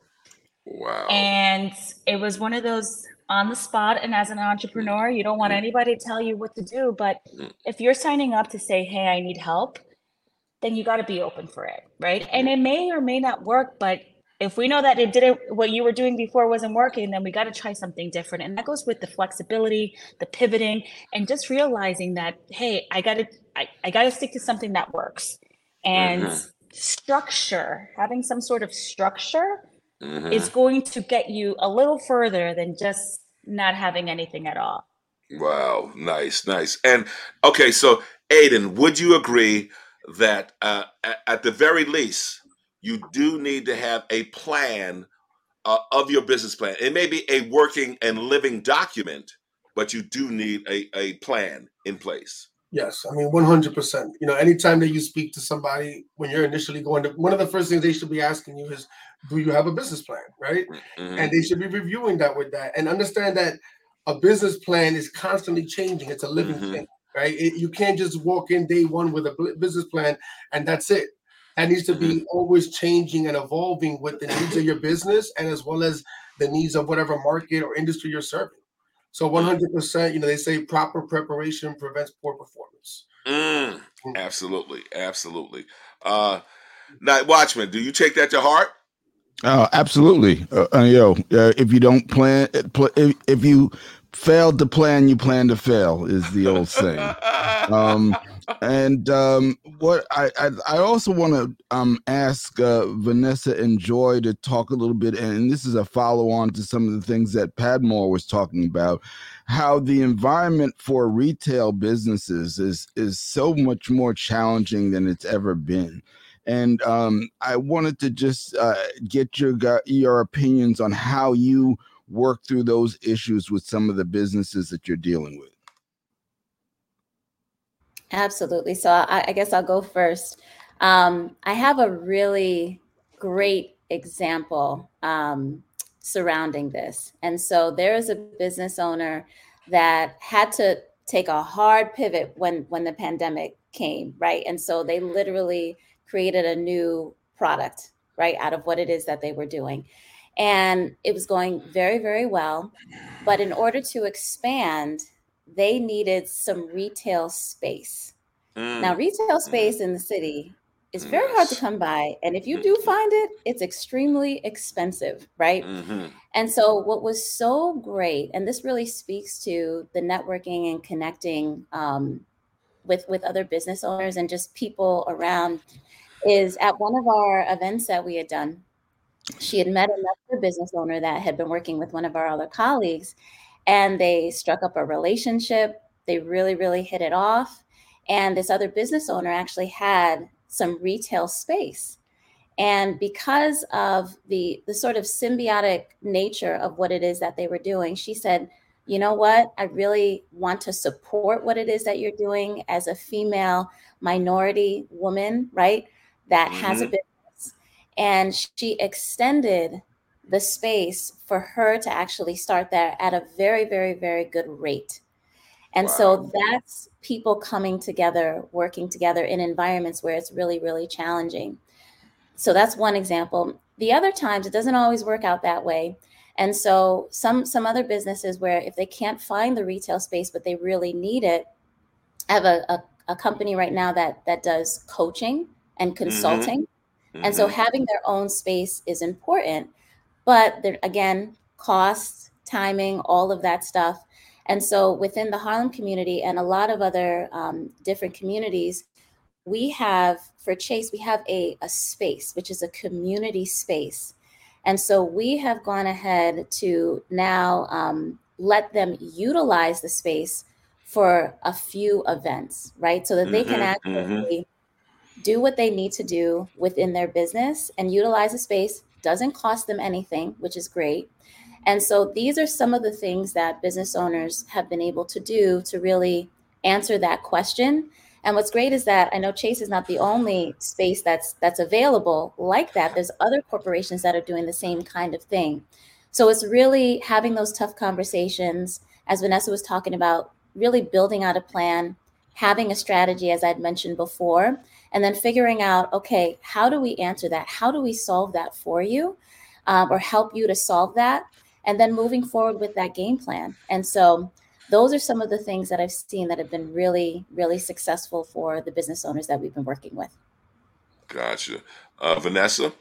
[SPEAKER 2] Wow.
[SPEAKER 6] And it was one of those on the spot. And as an entrepreneur, you don't want mm-hmm. anybody to tell you what to do. But mm-hmm. if you're signing up to say, hey, I need help, then you got to be open for it. Right. And it may or may not work, but if we know that it didn't what you were doing before wasn't working then we got to try something different and that goes with the flexibility the pivoting and just realizing that hey i got to I, I got to stick to something that works and mm-hmm. structure having some sort of structure mm-hmm. is going to get you a little further than just not having anything at all
[SPEAKER 2] wow nice nice and okay so adan would you agree that uh, at the very least you do need to have a plan uh, of your business plan. It may be a working and living document, but you do need a, a plan in place.
[SPEAKER 3] Yes, I mean, 100%. You know, anytime that you speak to somebody when you're initially going to, one of the first things they should be asking you is, do you have a business plan? Right. Mm-hmm. And they should be reviewing that with that and understand that a business plan is constantly changing. It's a living mm-hmm. thing, right? It, you can't just walk in day one with a business plan and that's it that needs to be mm-hmm. always changing and evolving with the needs of your business and as well as the needs of whatever market or industry you're serving. So 100%, you know, they say proper preparation prevents poor performance.
[SPEAKER 2] Mm, mm. absolutely, absolutely. Uh, Night Watchman, do you take that to heart?
[SPEAKER 1] Oh, absolutely. Uh, uh, yo, uh, if you don't plan, if, if you failed to plan, you plan to fail is the old saying. Um, and um, what I, I, I also want to um, ask uh, Vanessa and Joy to talk a little bit, and this is a follow on to some of the things that Padmore was talking about, how the environment for retail businesses is is so much more challenging than it's ever been. And um, I wanted to just uh, get your your opinions on how you work through those issues with some of the businesses that you're dealing with.
[SPEAKER 5] Absolutely. So I, I guess I'll go first. Um, I have a really great example um, surrounding this. And so there is a business owner that had to take a hard pivot when when the pandemic came, right? And so they literally created a new product, right, out of what it is that they were doing. And it was going very, very well. But in order to expand, they needed some retail space. Mm. Now, retail mm. space mm. in the city is very yes. hard to come by. And if you do mm-hmm. find it, it's extremely expensive, right? Mm-hmm. And so, what was so great, and this really speaks to the networking and connecting um, with, with other business owners and just people around, is at one of our events that we had done, she had met another business owner that had been working with one of our other colleagues and they struck up a relationship They really, really hit it off. And this other business owner actually had some retail space. And because of the, the sort of symbiotic nature of what it is that they were doing, she said, you know what? I really want to support what it is that you're doing as a female minority woman, right? That mm-hmm. has a mm-hmm. business. And she extended the space for her to actually start there at a very, very, very good rate. And wow. so that's people coming together, working together in environments where it's really, really challenging. So that's one example. The other times it doesn't always work out that way. And so some some other businesses where if they can't find the retail space but they really need it, I have a, a, a company right now that that does coaching and mm-hmm. consulting. Mm-hmm. And so mm-hmm. having their own space is important. But there, again, costs, timing, all of that stuff and so within the Harlem community and a lot of other um, different communities, we have, for Chase, we have a, a space, which is a community space. And so we have gone ahead to now um, let them utilize the space for a few events, right? So that they can mm-hmm, mm-hmm. actually mm-hmm. Do what they need to do within their business and utilize the space. Doesn't cost them anything, which is great. And so these are some of the things that business owners have been able to do to really answer that question. And what's great is that I know Chase is not the only space that's that's available like that. There's other corporations that are doing the same kind of thing. So it's really having those tough conversations, as Vanessa was talking about, really building out a plan, having a strategy, as I'd mentioned before, and then figuring out, okay, how do we answer that? How do we solve that for you, um, or help you to solve that? and then moving forward with that game plan. And so those are some of the things that I've seen that have been really, really successful for the business owners that we've been working with.
[SPEAKER 2] Gotcha. Uh, Vanessa?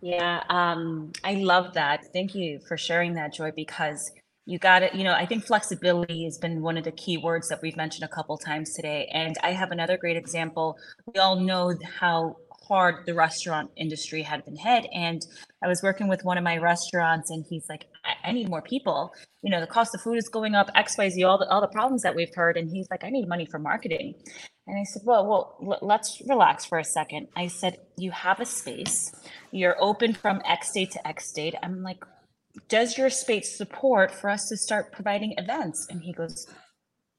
[SPEAKER 6] Yeah, um, I love that. Thank you for sharing that, Joy, because you got it. You know, I think flexibility has been one of the key words that we've mentioned a couple times today. And I have another great example. We all know how hard the restaurant industry had been hit. And I was working with one of my restaurants, and he's like, I, I need more people. You know, the cost of food is going up, X, Y, Z, all the all the problems that we've heard. And he's like, I need money for marketing. And I said, Well, well, l- let's relax for a second. I said, You have a space. You're open from X date to X date. I'm like, Does your space support for us to start providing events? And he goes,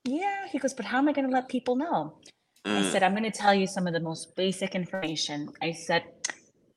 [SPEAKER 6] Yeah. He goes, But how am I going to let people know? I mm. said, I'm going to tell you some of the most basic information. I said,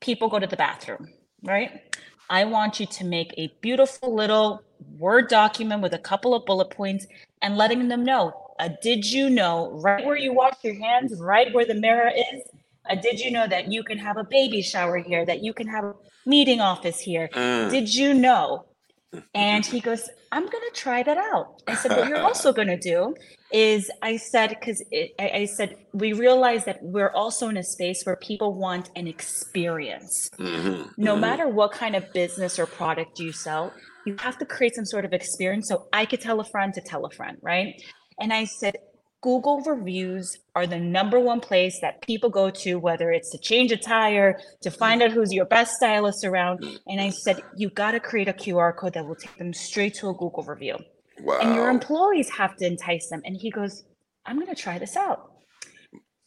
[SPEAKER 6] people go to the bathroom, right? I want you to make a beautiful little Word document with a couple of bullet points and letting them know. Uh, did you know right where you wash your hands, right where the mirror is? Uh, did you know that you can have a baby shower here, that you can have a meeting office here? Mm. Did you know and he goes, I'm going to try that out. I said, What you're also going to do is, I said, because I, I, said, we realize that we're also in a space where people want an experience. Mm-hmm. No mm-hmm. matter what kind of business or product you sell, you have to create some sort of experience. So I could tell a friend to tell a friend, right? And I said, Google reviews are the number one place that people go to, whether it's to change a tire, to find out who's your best stylist around. And I said, you got to create a QR code that will take them straight to a Google review. Wow. And your employees have to entice them. And he goes, I'm going to try this out.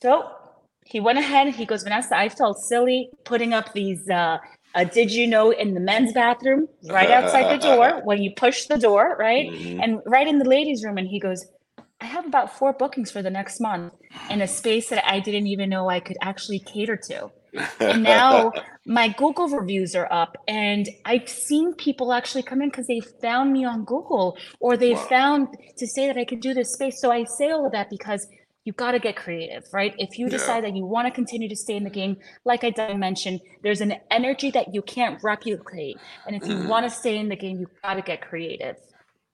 [SPEAKER 6] So he went ahead. And he goes, Vanessa, I felt silly putting up these. Uh, uh, did you know in the men's bathroom right outside the door when you push the door, right? Mm-hmm. And right in the ladies' room. And he goes, I have about four bookings for the next month in a space that I didn't even know I could actually cater to. and now my Google reviews are up, and I've seen people actually come in because they found me on Google or they wow. found to say that I could do this space. So I say all of that because you've got to get creative, right? If you decide yeah. that you want to continue to stay in the game, like I mentioned, there's an energy that you can't replicate. And if you mm. want to stay in the game, you've got to get creative.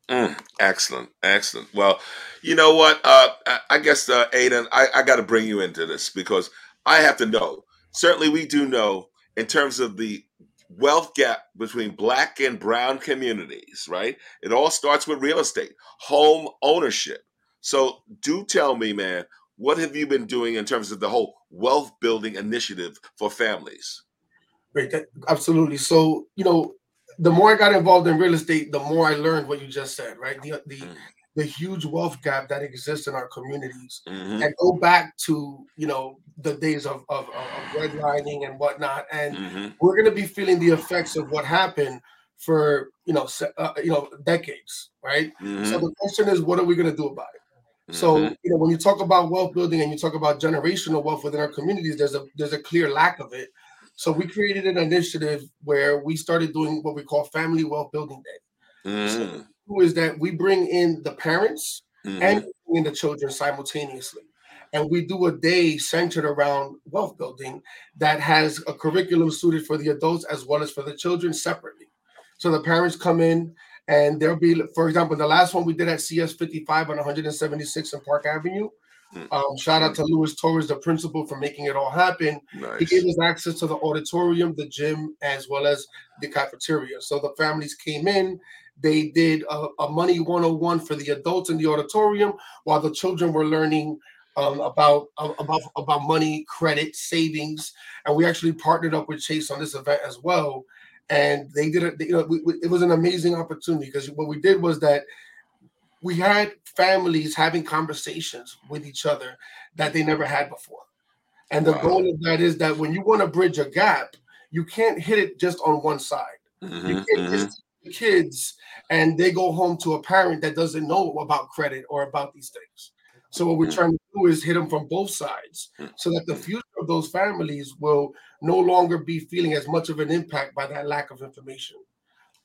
[SPEAKER 2] Mm, excellent, excellent. Well, you know what? Uh, I guess, uh, Adan, I, I got to bring you into this because I have to know. Certainly, we do know in terms of the wealth gap between black and brown communities, right? It all starts with real estate, home ownership. So, do tell me, man, what have you been doing in terms of the whole wealth building initiative for families?
[SPEAKER 3] Great, absolutely. So, you know, the more I got involved in real estate, the more I learned what you just said, right? The the, mm. the huge wealth gap that exists in our communities
[SPEAKER 2] Mhm.
[SPEAKER 3] and go back to you know the days of of, of redlining and whatnot and
[SPEAKER 2] Mhm.
[SPEAKER 3] we're going to be feeling the effects of what happened for you know uh, you know decades right so
[SPEAKER 2] Mhm.
[SPEAKER 3] the question is what are we going to do about it so
[SPEAKER 2] Mhm.
[SPEAKER 3] you know when you talk about wealth building and you talk about generational wealth within our communities there's a there's a clear lack of it so we created an initiative where we started doing what we call family wealth building day
[SPEAKER 2] Mhm.
[SPEAKER 3] who is that we bring in the parents
[SPEAKER 2] Mhm.
[SPEAKER 3] and bring in the children simultaneously. And we do a day centered around wealth building that has a curriculum suited for the adults as well as for the children separately. So the parents come in and there'll be, for example, the last one we did at CS 55 on 176 in Park Avenue.
[SPEAKER 2] Mm.
[SPEAKER 3] Um, shout out to Louis Torres, the principal, for making it all happen. He gave us access to the auditorium, the gym, as well as the cafeteria. So the families came in. They did a, a money 101 for the adults in the auditorium, while the children were learning um, about uh, about about money, credit, savings, and we actually partnered up with Chase on this event as well. And they did it. You know, we, we- it was an amazing opportunity because what we did was that we had families having conversations with each other that they never had before. And the
[SPEAKER 2] Wow.
[SPEAKER 3] goal of that is that when you want to bridge a gap, you can't hit it just on one side. You
[SPEAKER 2] Mhm.
[SPEAKER 3] can't
[SPEAKER 2] Mhm.
[SPEAKER 3] just the kids and they go home to a parent that doesn't know about credit or about these things. So what we're
[SPEAKER 2] Mm.
[SPEAKER 3] trying to do is hit them from both sides
[SPEAKER 2] Mm.
[SPEAKER 3] so that the future of those families will no longer be feeling as much of an impact by that lack of information.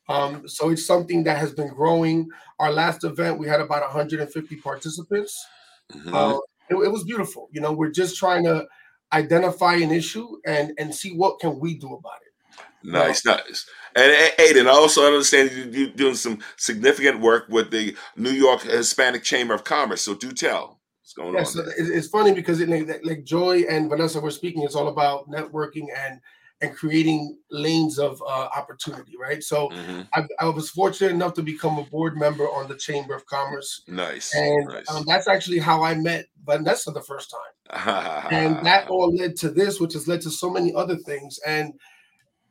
[SPEAKER 3] Um, so it's something that has been growing. Our last event, we had about 150 participants.
[SPEAKER 2] Mhm.
[SPEAKER 3] Uh, it, it was beautiful. You know, we're just trying to identify an issue and and see what can we do about it.
[SPEAKER 2] Nice, nice. And Adan, I also understand you, you're doing some significant work with the New York Hispanic Chamber of Commerce. So do tell what's going
[SPEAKER 3] Yeah,
[SPEAKER 2] on.
[SPEAKER 3] so it's funny because it, like, like Joy and Vanessa were speaking. It's all about networking and and creating lanes of uh, opportunity, right? So
[SPEAKER 2] Mhm.
[SPEAKER 3] I, I was fortunate enough to become a board member on the Chamber of Commerce,
[SPEAKER 2] Nice,
[SPEAKER 3] and
[SPEAKER 2] nice.
[SPEAKER 3] um, that's actually how I met Vanessa the first time. and that all led to this, which has led to so many other things. And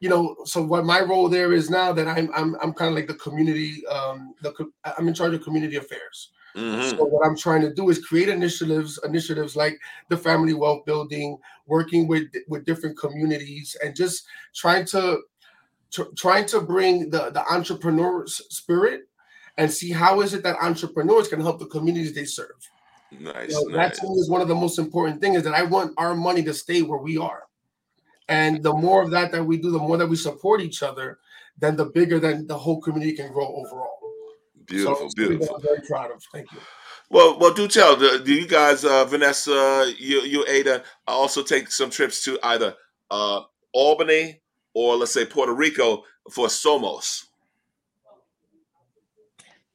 [SPEAKER 3] you know, so what my role there is now that I'm I'm I'm kind of like the community, um, the I'm in charge of community affairs.
[SPEAKER 2] Mhm.
[SPEAKER 3] So what I'm trying to do is create initiatives, initiatives like the family wealth building, working with with different communities, and just trying to tr- trying to bring the the entrepreneur spirit and see how is it that entrepreneurs can help the communities they serve.
[SPEAKER 2] Nice,
[SPEAKER 3] You know,
[SPEAKER 2] nice.
[SPEAKER 3] that to me is one of the most important things is that I want our money to stay where we are. And the more of that that we do, the more that we support each other, then the bigger then the whole community can grow overall.
[SPEAKER 2] Beautiful,
[SPEAKER 3] so it's something that
[SPEAKER 2] beautiful.
[SPEAKER 3] I'm very proud of. Thank you.
[SPEAKER 2] Well, well, do tell. Do, do you guys, uh, Vanessa, you, you, Adan, also take some trips to either uh, Albany or let's say Puerto Rico for Somos?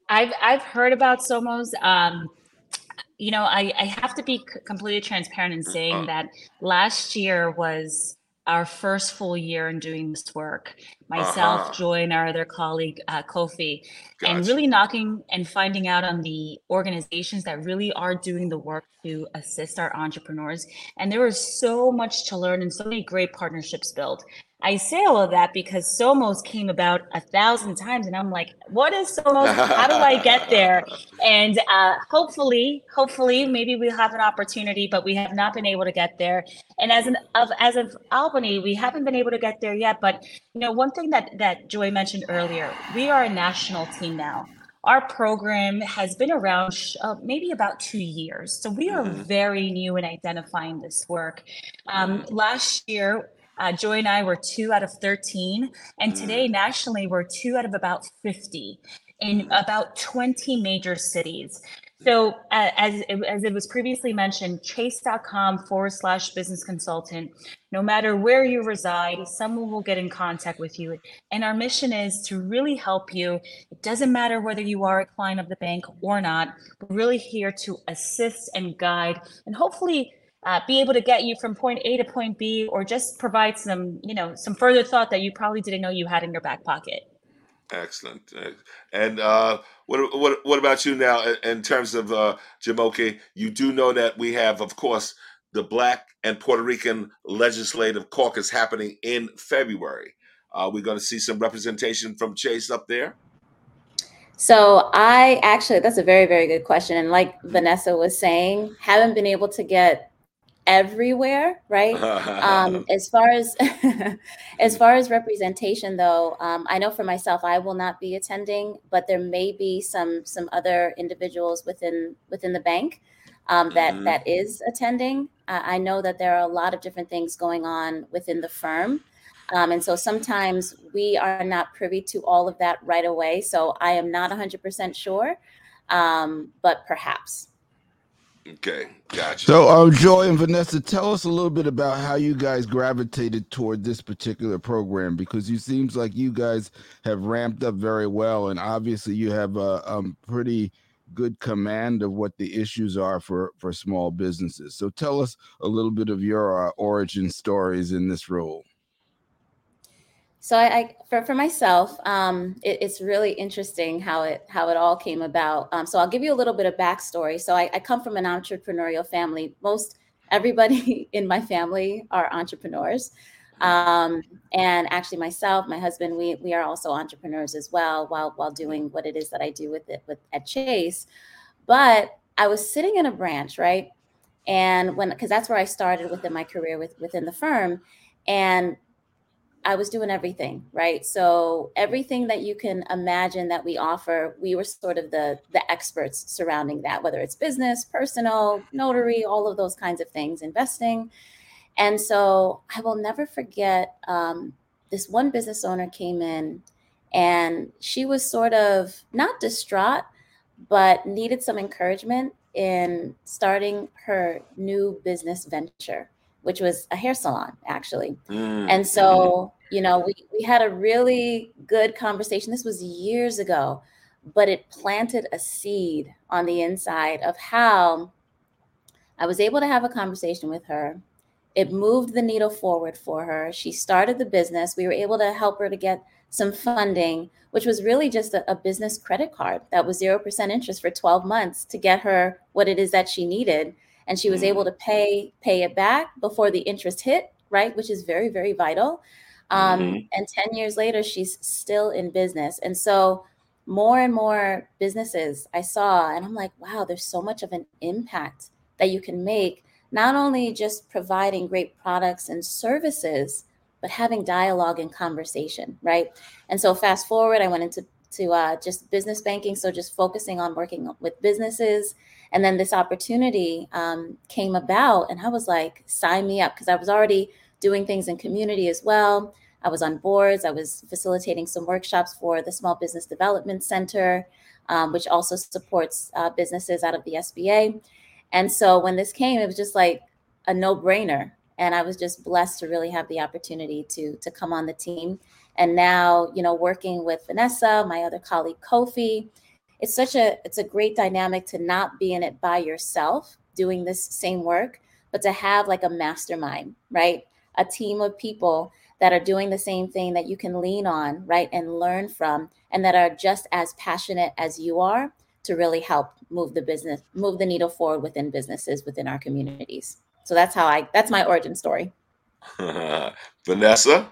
[SPEAKER 6] I've I've heard about Somos. Um, you know, I, I have to be completely transparent in saying
[SPEAKER 2] Uh.
[SPEAKER 6] that last year was our first full year in doing this work. Myself,
[SPEAKER 2] Uh-huh.
[SPEAKER 6] Joy, and our other colleague uh, Kofi, and really knocking and finding out on the organizations that really are doing the work to assist our entrepreneurs. And there was so much to learn and so many great partnerships built. I say all of that because Somos came about a thousand times, and I'm like, what is Somos? How do I get there? And uh, hopefully, hopefully, maybe we'll have an opportunity, but we have not been able to get there. And as an of as of Albany, we haven't been able to get there yet. But you know, one thing that that Joy mentioned earlier, we are a national team now. Our program has been around sh- uh, maybe about two years, so we are
[SPEAKER 2] Mhm.
[SPEAKER 6] very new in identifying this work. Um, last year, uh, Joy and I were two out of 13, and today nationally we're two out of about 50 in about 20 major cities. So, uh, as, as it was previously mentioned, chase.com forward slash business consultant. No matter where you reside, someone will get in contact with you. And our mission is to really help you. It doesn't matter whether you are a client of the bank or not, we're really here to assist and guide and hopefully uh, be able to get you from point A to point B or just provide some, you know, some further thought that you probably didn't know you had in your back pocket.
[SPEAKER 2] Excellent. And uh, what what what about you now in, in terms of uh, Jomoke? You do know that we have, of course, the Black and Puerto Rican Legislative Caucus happening in February. Uh, we're going to see some representation from Chase up there.
[SPEAKER 5] So I actually, that's a very, very good question. And like Vanessa was saying, haven't been able to get everywhere, right? um, as far as as far as representation, though, um, I know for myself, I will not be attending, but there may be some some other individuals within within the bank um, that, mm-hmm. that is attending. Uh, I know that there are a lot of different things going on within the firm. Um, and so sometimes we are not privy to all of that right away. So I am not 100% sure, um, but perhaps.
[SPEAKER 2] Okay, gotcha.
[SPEAKER 1] So, um, Joy and Vanessa, tell us a little bit about how you guys gravitated toward this particular program because you seems like you guys have ramped up very well, and obviously you have a um, pretty good command of what the issues are for for small businesses. So, tell us a little bit of your uh, origin stories in this role.
[SPEAKER 5] So I, I for, for myself, um, it, it's really interesting how it how it all came about. Um, so I'll give you a little bit of backstory. So I, I come from an entrepreneurial family. Most everybody in my family are entrepreneurs. Um, and actually myself, my husband, we we are also entrepreneurs as well while while doing what it is that I do with it with at Chase. But I was sitting in a branch, right? And when because that's where I started within my career with within the firm. And I was doing everything, right? So everything that you can imagine that we offer, we were sort of the the experts surrounding that, whether it's business, personal, notary, all of those kinds of things, investing. And so I will never forget um, this one business owner came in and she was sort of not distraught, but needed some encouragement in starting her new business venture, which was a hair salon, actually. Mm. And so you know, we, we had a really good conversation. This was years ago, but it planted a seed on the inside of how I was able to have a conversation with her. It moved the needle forward for her. She started the business. We were able to help her to get some funding, which was really just a, a business credit card that was 0% interest for 12 months to get her what it is that she needed. And she was able mm. to pay pay it back before the interest hit, right? Which is very, very vital. Um, mm-hmm. And 10 years later, she's still in business. And so, more and more businesses I saw, and I'm like, wow, there's so much of an impact that you can make, not only just providing great products and services, but having dialogue and conversation, right? And so, fast forward, I went into to uh, just business banking, so just focusing on working with businesses. And then this opportunity um, came about, and I was like, sign me up because I was already doing things in community as well. I was on boards. I was facilitating some workshops for the Small Business Development Center, um, which also supports uh, businesses out of the SBA. And so when this came, it was just like a no-brainer. And I was just blessed to really have the opportunity to to come on the team. And now, you know, working with Vanessa, my other colleague Kofi, it's such a it's a great dynamic to not be in it by yourself doing this same work, but to have like a mastermind, right? a team of people that are doing the same thing that you can lean on, right, and learn from, and that are just as passionate as you are to really help move the business, move the needle forward within businesses within our communities. So that's how I, that's my origin story.
[SPEAKER 2] Vanessa?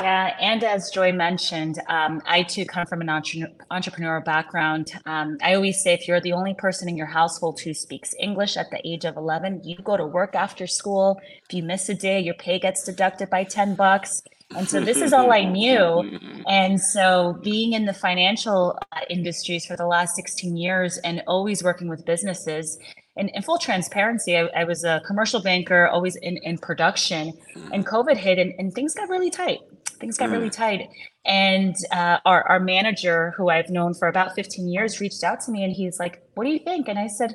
[SPEAKER 6] Yeah, and as Joy mentioned, um, I too come from an entre- entrepreneurial background. Um, I always say if you're the only person in your household who speaks English at the age of 11, you go to work after school. If you miss a day, your pay gets deducted by 10 bucks. And so this is all I knew. And so being in the financial uh, industries for the last 16 years and always working with businesses, and in full transparency, I, I, was a commercial banker, always in, in production, and COVID hit and, and things got really tight things got mm. really tight. And uh, our, our manager, who I've known for about 15 years, reached out to me and he's like, What do you think? And I said,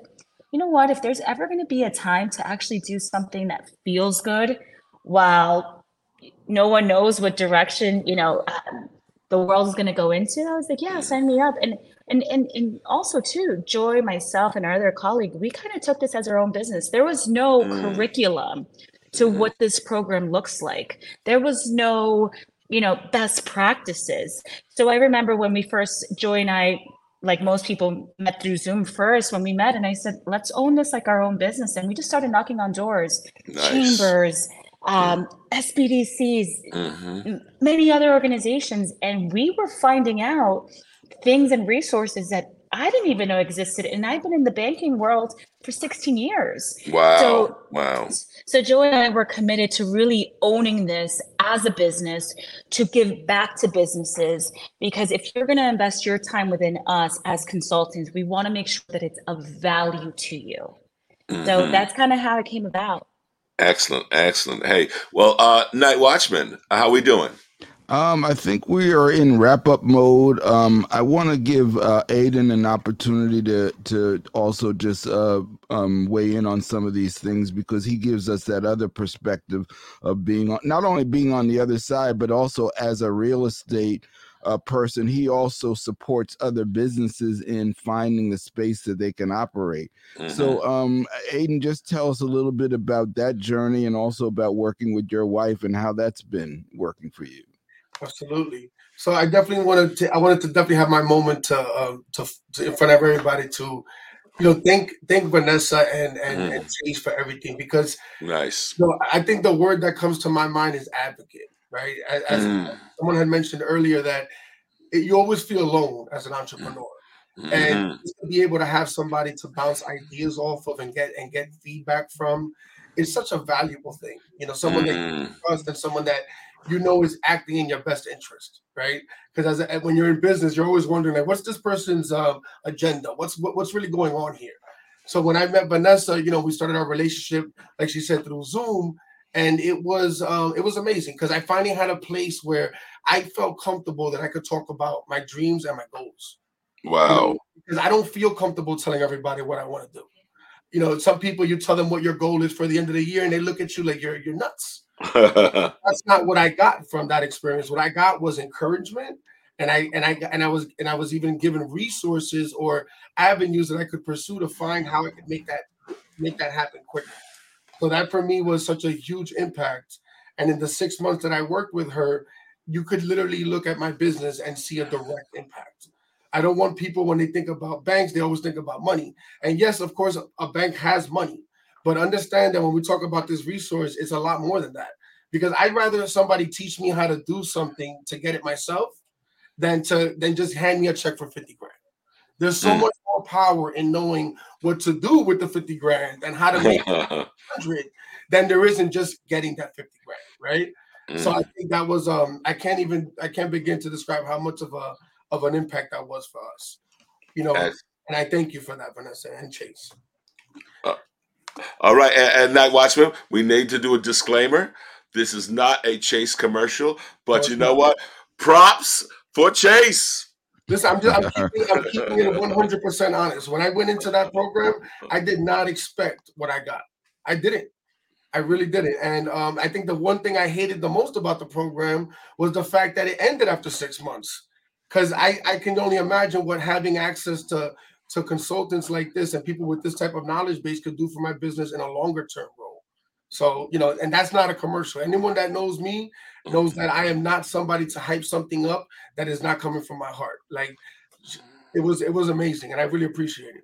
[SPEAKER 6] You know what? If there's ever going to be a time to actually do something that feels good while no one knows what direction, you know, um, the world is going to go into, I was like, Yeah, sign me up. And and, and and also too joy myself and our other colleague we kind of took this as our own business there was no mm. curriculum to mm-hmm. what this program looks like there was no you know best practices so i remember when we first joy and i like most people met through zoom first when we met and i said let's own this like our own business and we just started knocking on doors nice. chambers um, SBDCs, mm-hmm. many other organizations, and we were finding out things and resources that I didn't even know existed. And I've been in the banking world for 16 years.
[SPEAKER 2] Wow.
[SPEAKER 6] So,
[SPEAKER 2] wow.
[SPEAKER 6] So Joy and I were committed to really owning this as a business to give back to businesses because if you're going to invest your time within us as consultants, we want to make sure that it's of value to you. Mm-hmm. So that's kind of how it came about.
[SPEAKER 2] Excellent, excellent. Hey, well, uh, Night Watchman, how we doing?
[SPEAKER 1] Um, I think we are in wrap up mode. Um, I want to give uh, Adan an opportunity to to also just uh, um, weigh in on some of these things because he gives us that other perspective of being on, not only being on the other side, but also as a real estate uh, person, he also supports other businesses in finding the space that they can operate. Mm-hmm. So, um, Adan, just tell us a little bit about that journey and also about working with your wife and how that's been working for you.
[SPEAKER 3] Absolutely. So I definitely wanted to. I wanted to definitely have my moment to, um, to, to in front of everybody to, you know, thank thank Vanessa and and, mm. and Chase for everything because
[SPEAKER 2] nice.
[SPEAKER 3] You know, I think the word that comes to my mind is advocate. Right, as, mm. someone had mentioned earlier that it, you always feel alone as an entrepreneur. Mm-hmm. And to be able to have somebody to bounce ideas off of and get and get feedback from is such a valuable thing. You know, someone mm. that you mm. trust and someone that you know is acting in your best interest, right? Because as a, when you're in business, you're always wondering like, what's this person's um, agenda? What's what, what's really going on here? So when I met Vanessa, you know, we started our relationship, like she said, through Zoom, and it was um, it was amazing because I finally had a place where I felt comfortable that I could talk about my dreams and my goals.
[SPEAKER 2] Wow!
[SPEAKER 3] because I don't feel comfortable telling everybody what I want to do. You know, some people you tell them what your goal is for the end of the year, and they look at you like you're you're nuts. That's not what I got from that experience. What I got was encouragement, and I and I and I was and I was even given resources or avenues that I could pursue to find how I could make that make that happen quicker. So that for me was such a huge impact. And in the six months that I worked with her, you could literally look at my business and see a direct impact. I don't want people when they think about banks, they always think about money. And yes, of course, a bank has money, but understand that when we talk about this resource, it's a lot more than that. Because I'd rather somebody teach me how to do something to get it myself than to than just hand me a check for 50 grand. There's so mm. much more power in knowing what to do with the 50 grand and how to make 100 than there isn't just getting that 50 grand, right? Mm. So I mm. think that was um I can't even I can't begin to describe how much of a of an impact that was for us. You know, and I thank you for that, Vanessa and Chase.
[SPEAKER 2] Uh, all right, and, and Night Watchman, we need to do a disclaimer. This is not a Chase commercial, but you know what? Props for Chase.
[SPEAKER 3] Listen, I'm just I'm keeping, I'm keeping it 100 percent honest. When I went into that program, I did not expect what I got. I didn't. I really didn't. And um, I think the one thing I hated the most about the program was the fact that it ended after six months. Because I, I can only imagine what having access to to consultants like this and people with this type of knowledge base could do for my business in a longer term role. So, you know, and that's not a commercial. Anyone that knows me knows that I am not somebody to hype something up that is not coming from my heart. Like it was it was amazing and I really appreciate it.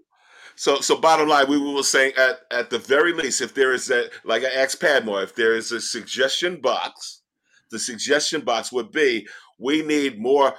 [SPEAKER 2] So, so bottom line, we were saying at at the very least, if there is a like I asked Padmore, if there is a suggestion box, the suggestion box would be we need more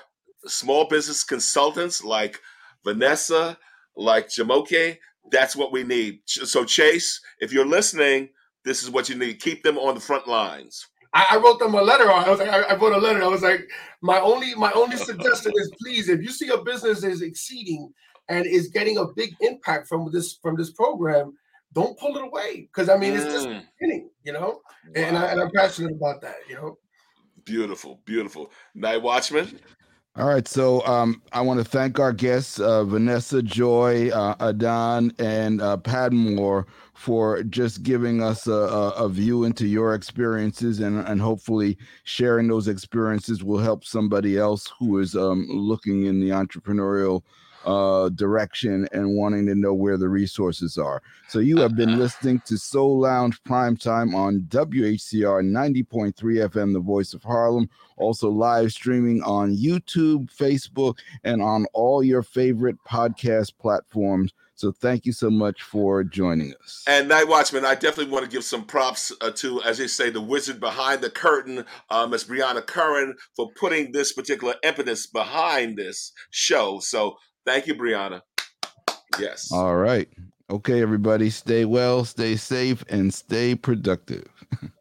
[SPEAKER 2] small business consultants like Vanessa like Jomoke, that's what we need. So Chase, if you're listening, this is what you need. Keep them on the front lines.
[SPEAKER 3] I, wrote them a letter. I was like, I, wrote a letter. I was like, my only my only suggestion is please, if you see a business is exceeding and is getting a big impact from this from this program, don't pull it away because I mean it's just mm. beginning, you know. Wow. And, I, and I'm passionate about that, you know.
[SPEAKER 2] Beautiful, beautiful. Night Watchman.
[SPEAKER 1] All right, so um, I want to thank our guests, uh, Vanessa Joy, uh, Adan, and uh, Padmore, for just giving us a, a, view into your experiences, and, and hopefully sharing those experiences will help somebody else who is um, looking in the entrepreneurial uh, direction and wanting to know where the resources are. So you have been listening to Soul Lounge Prime Time on WHCR 90.3 FM, the voice of Harlem, also live streaming on YouTube, Facebook, and on all your favorite podcast platforms. So thank you so much for joining us.
[SPEAKER 2] And Night Watchman, I definitely want to give some props uh, to, as they say, the wizard behind the curtain, uh, Miss Brianna Curran, for putting this particular impetus behind this show. So Thank you, Brianna. Yes.
[SPEAKER 1] All right. Okay, everybody. Stay well, stay safe, and stay productive.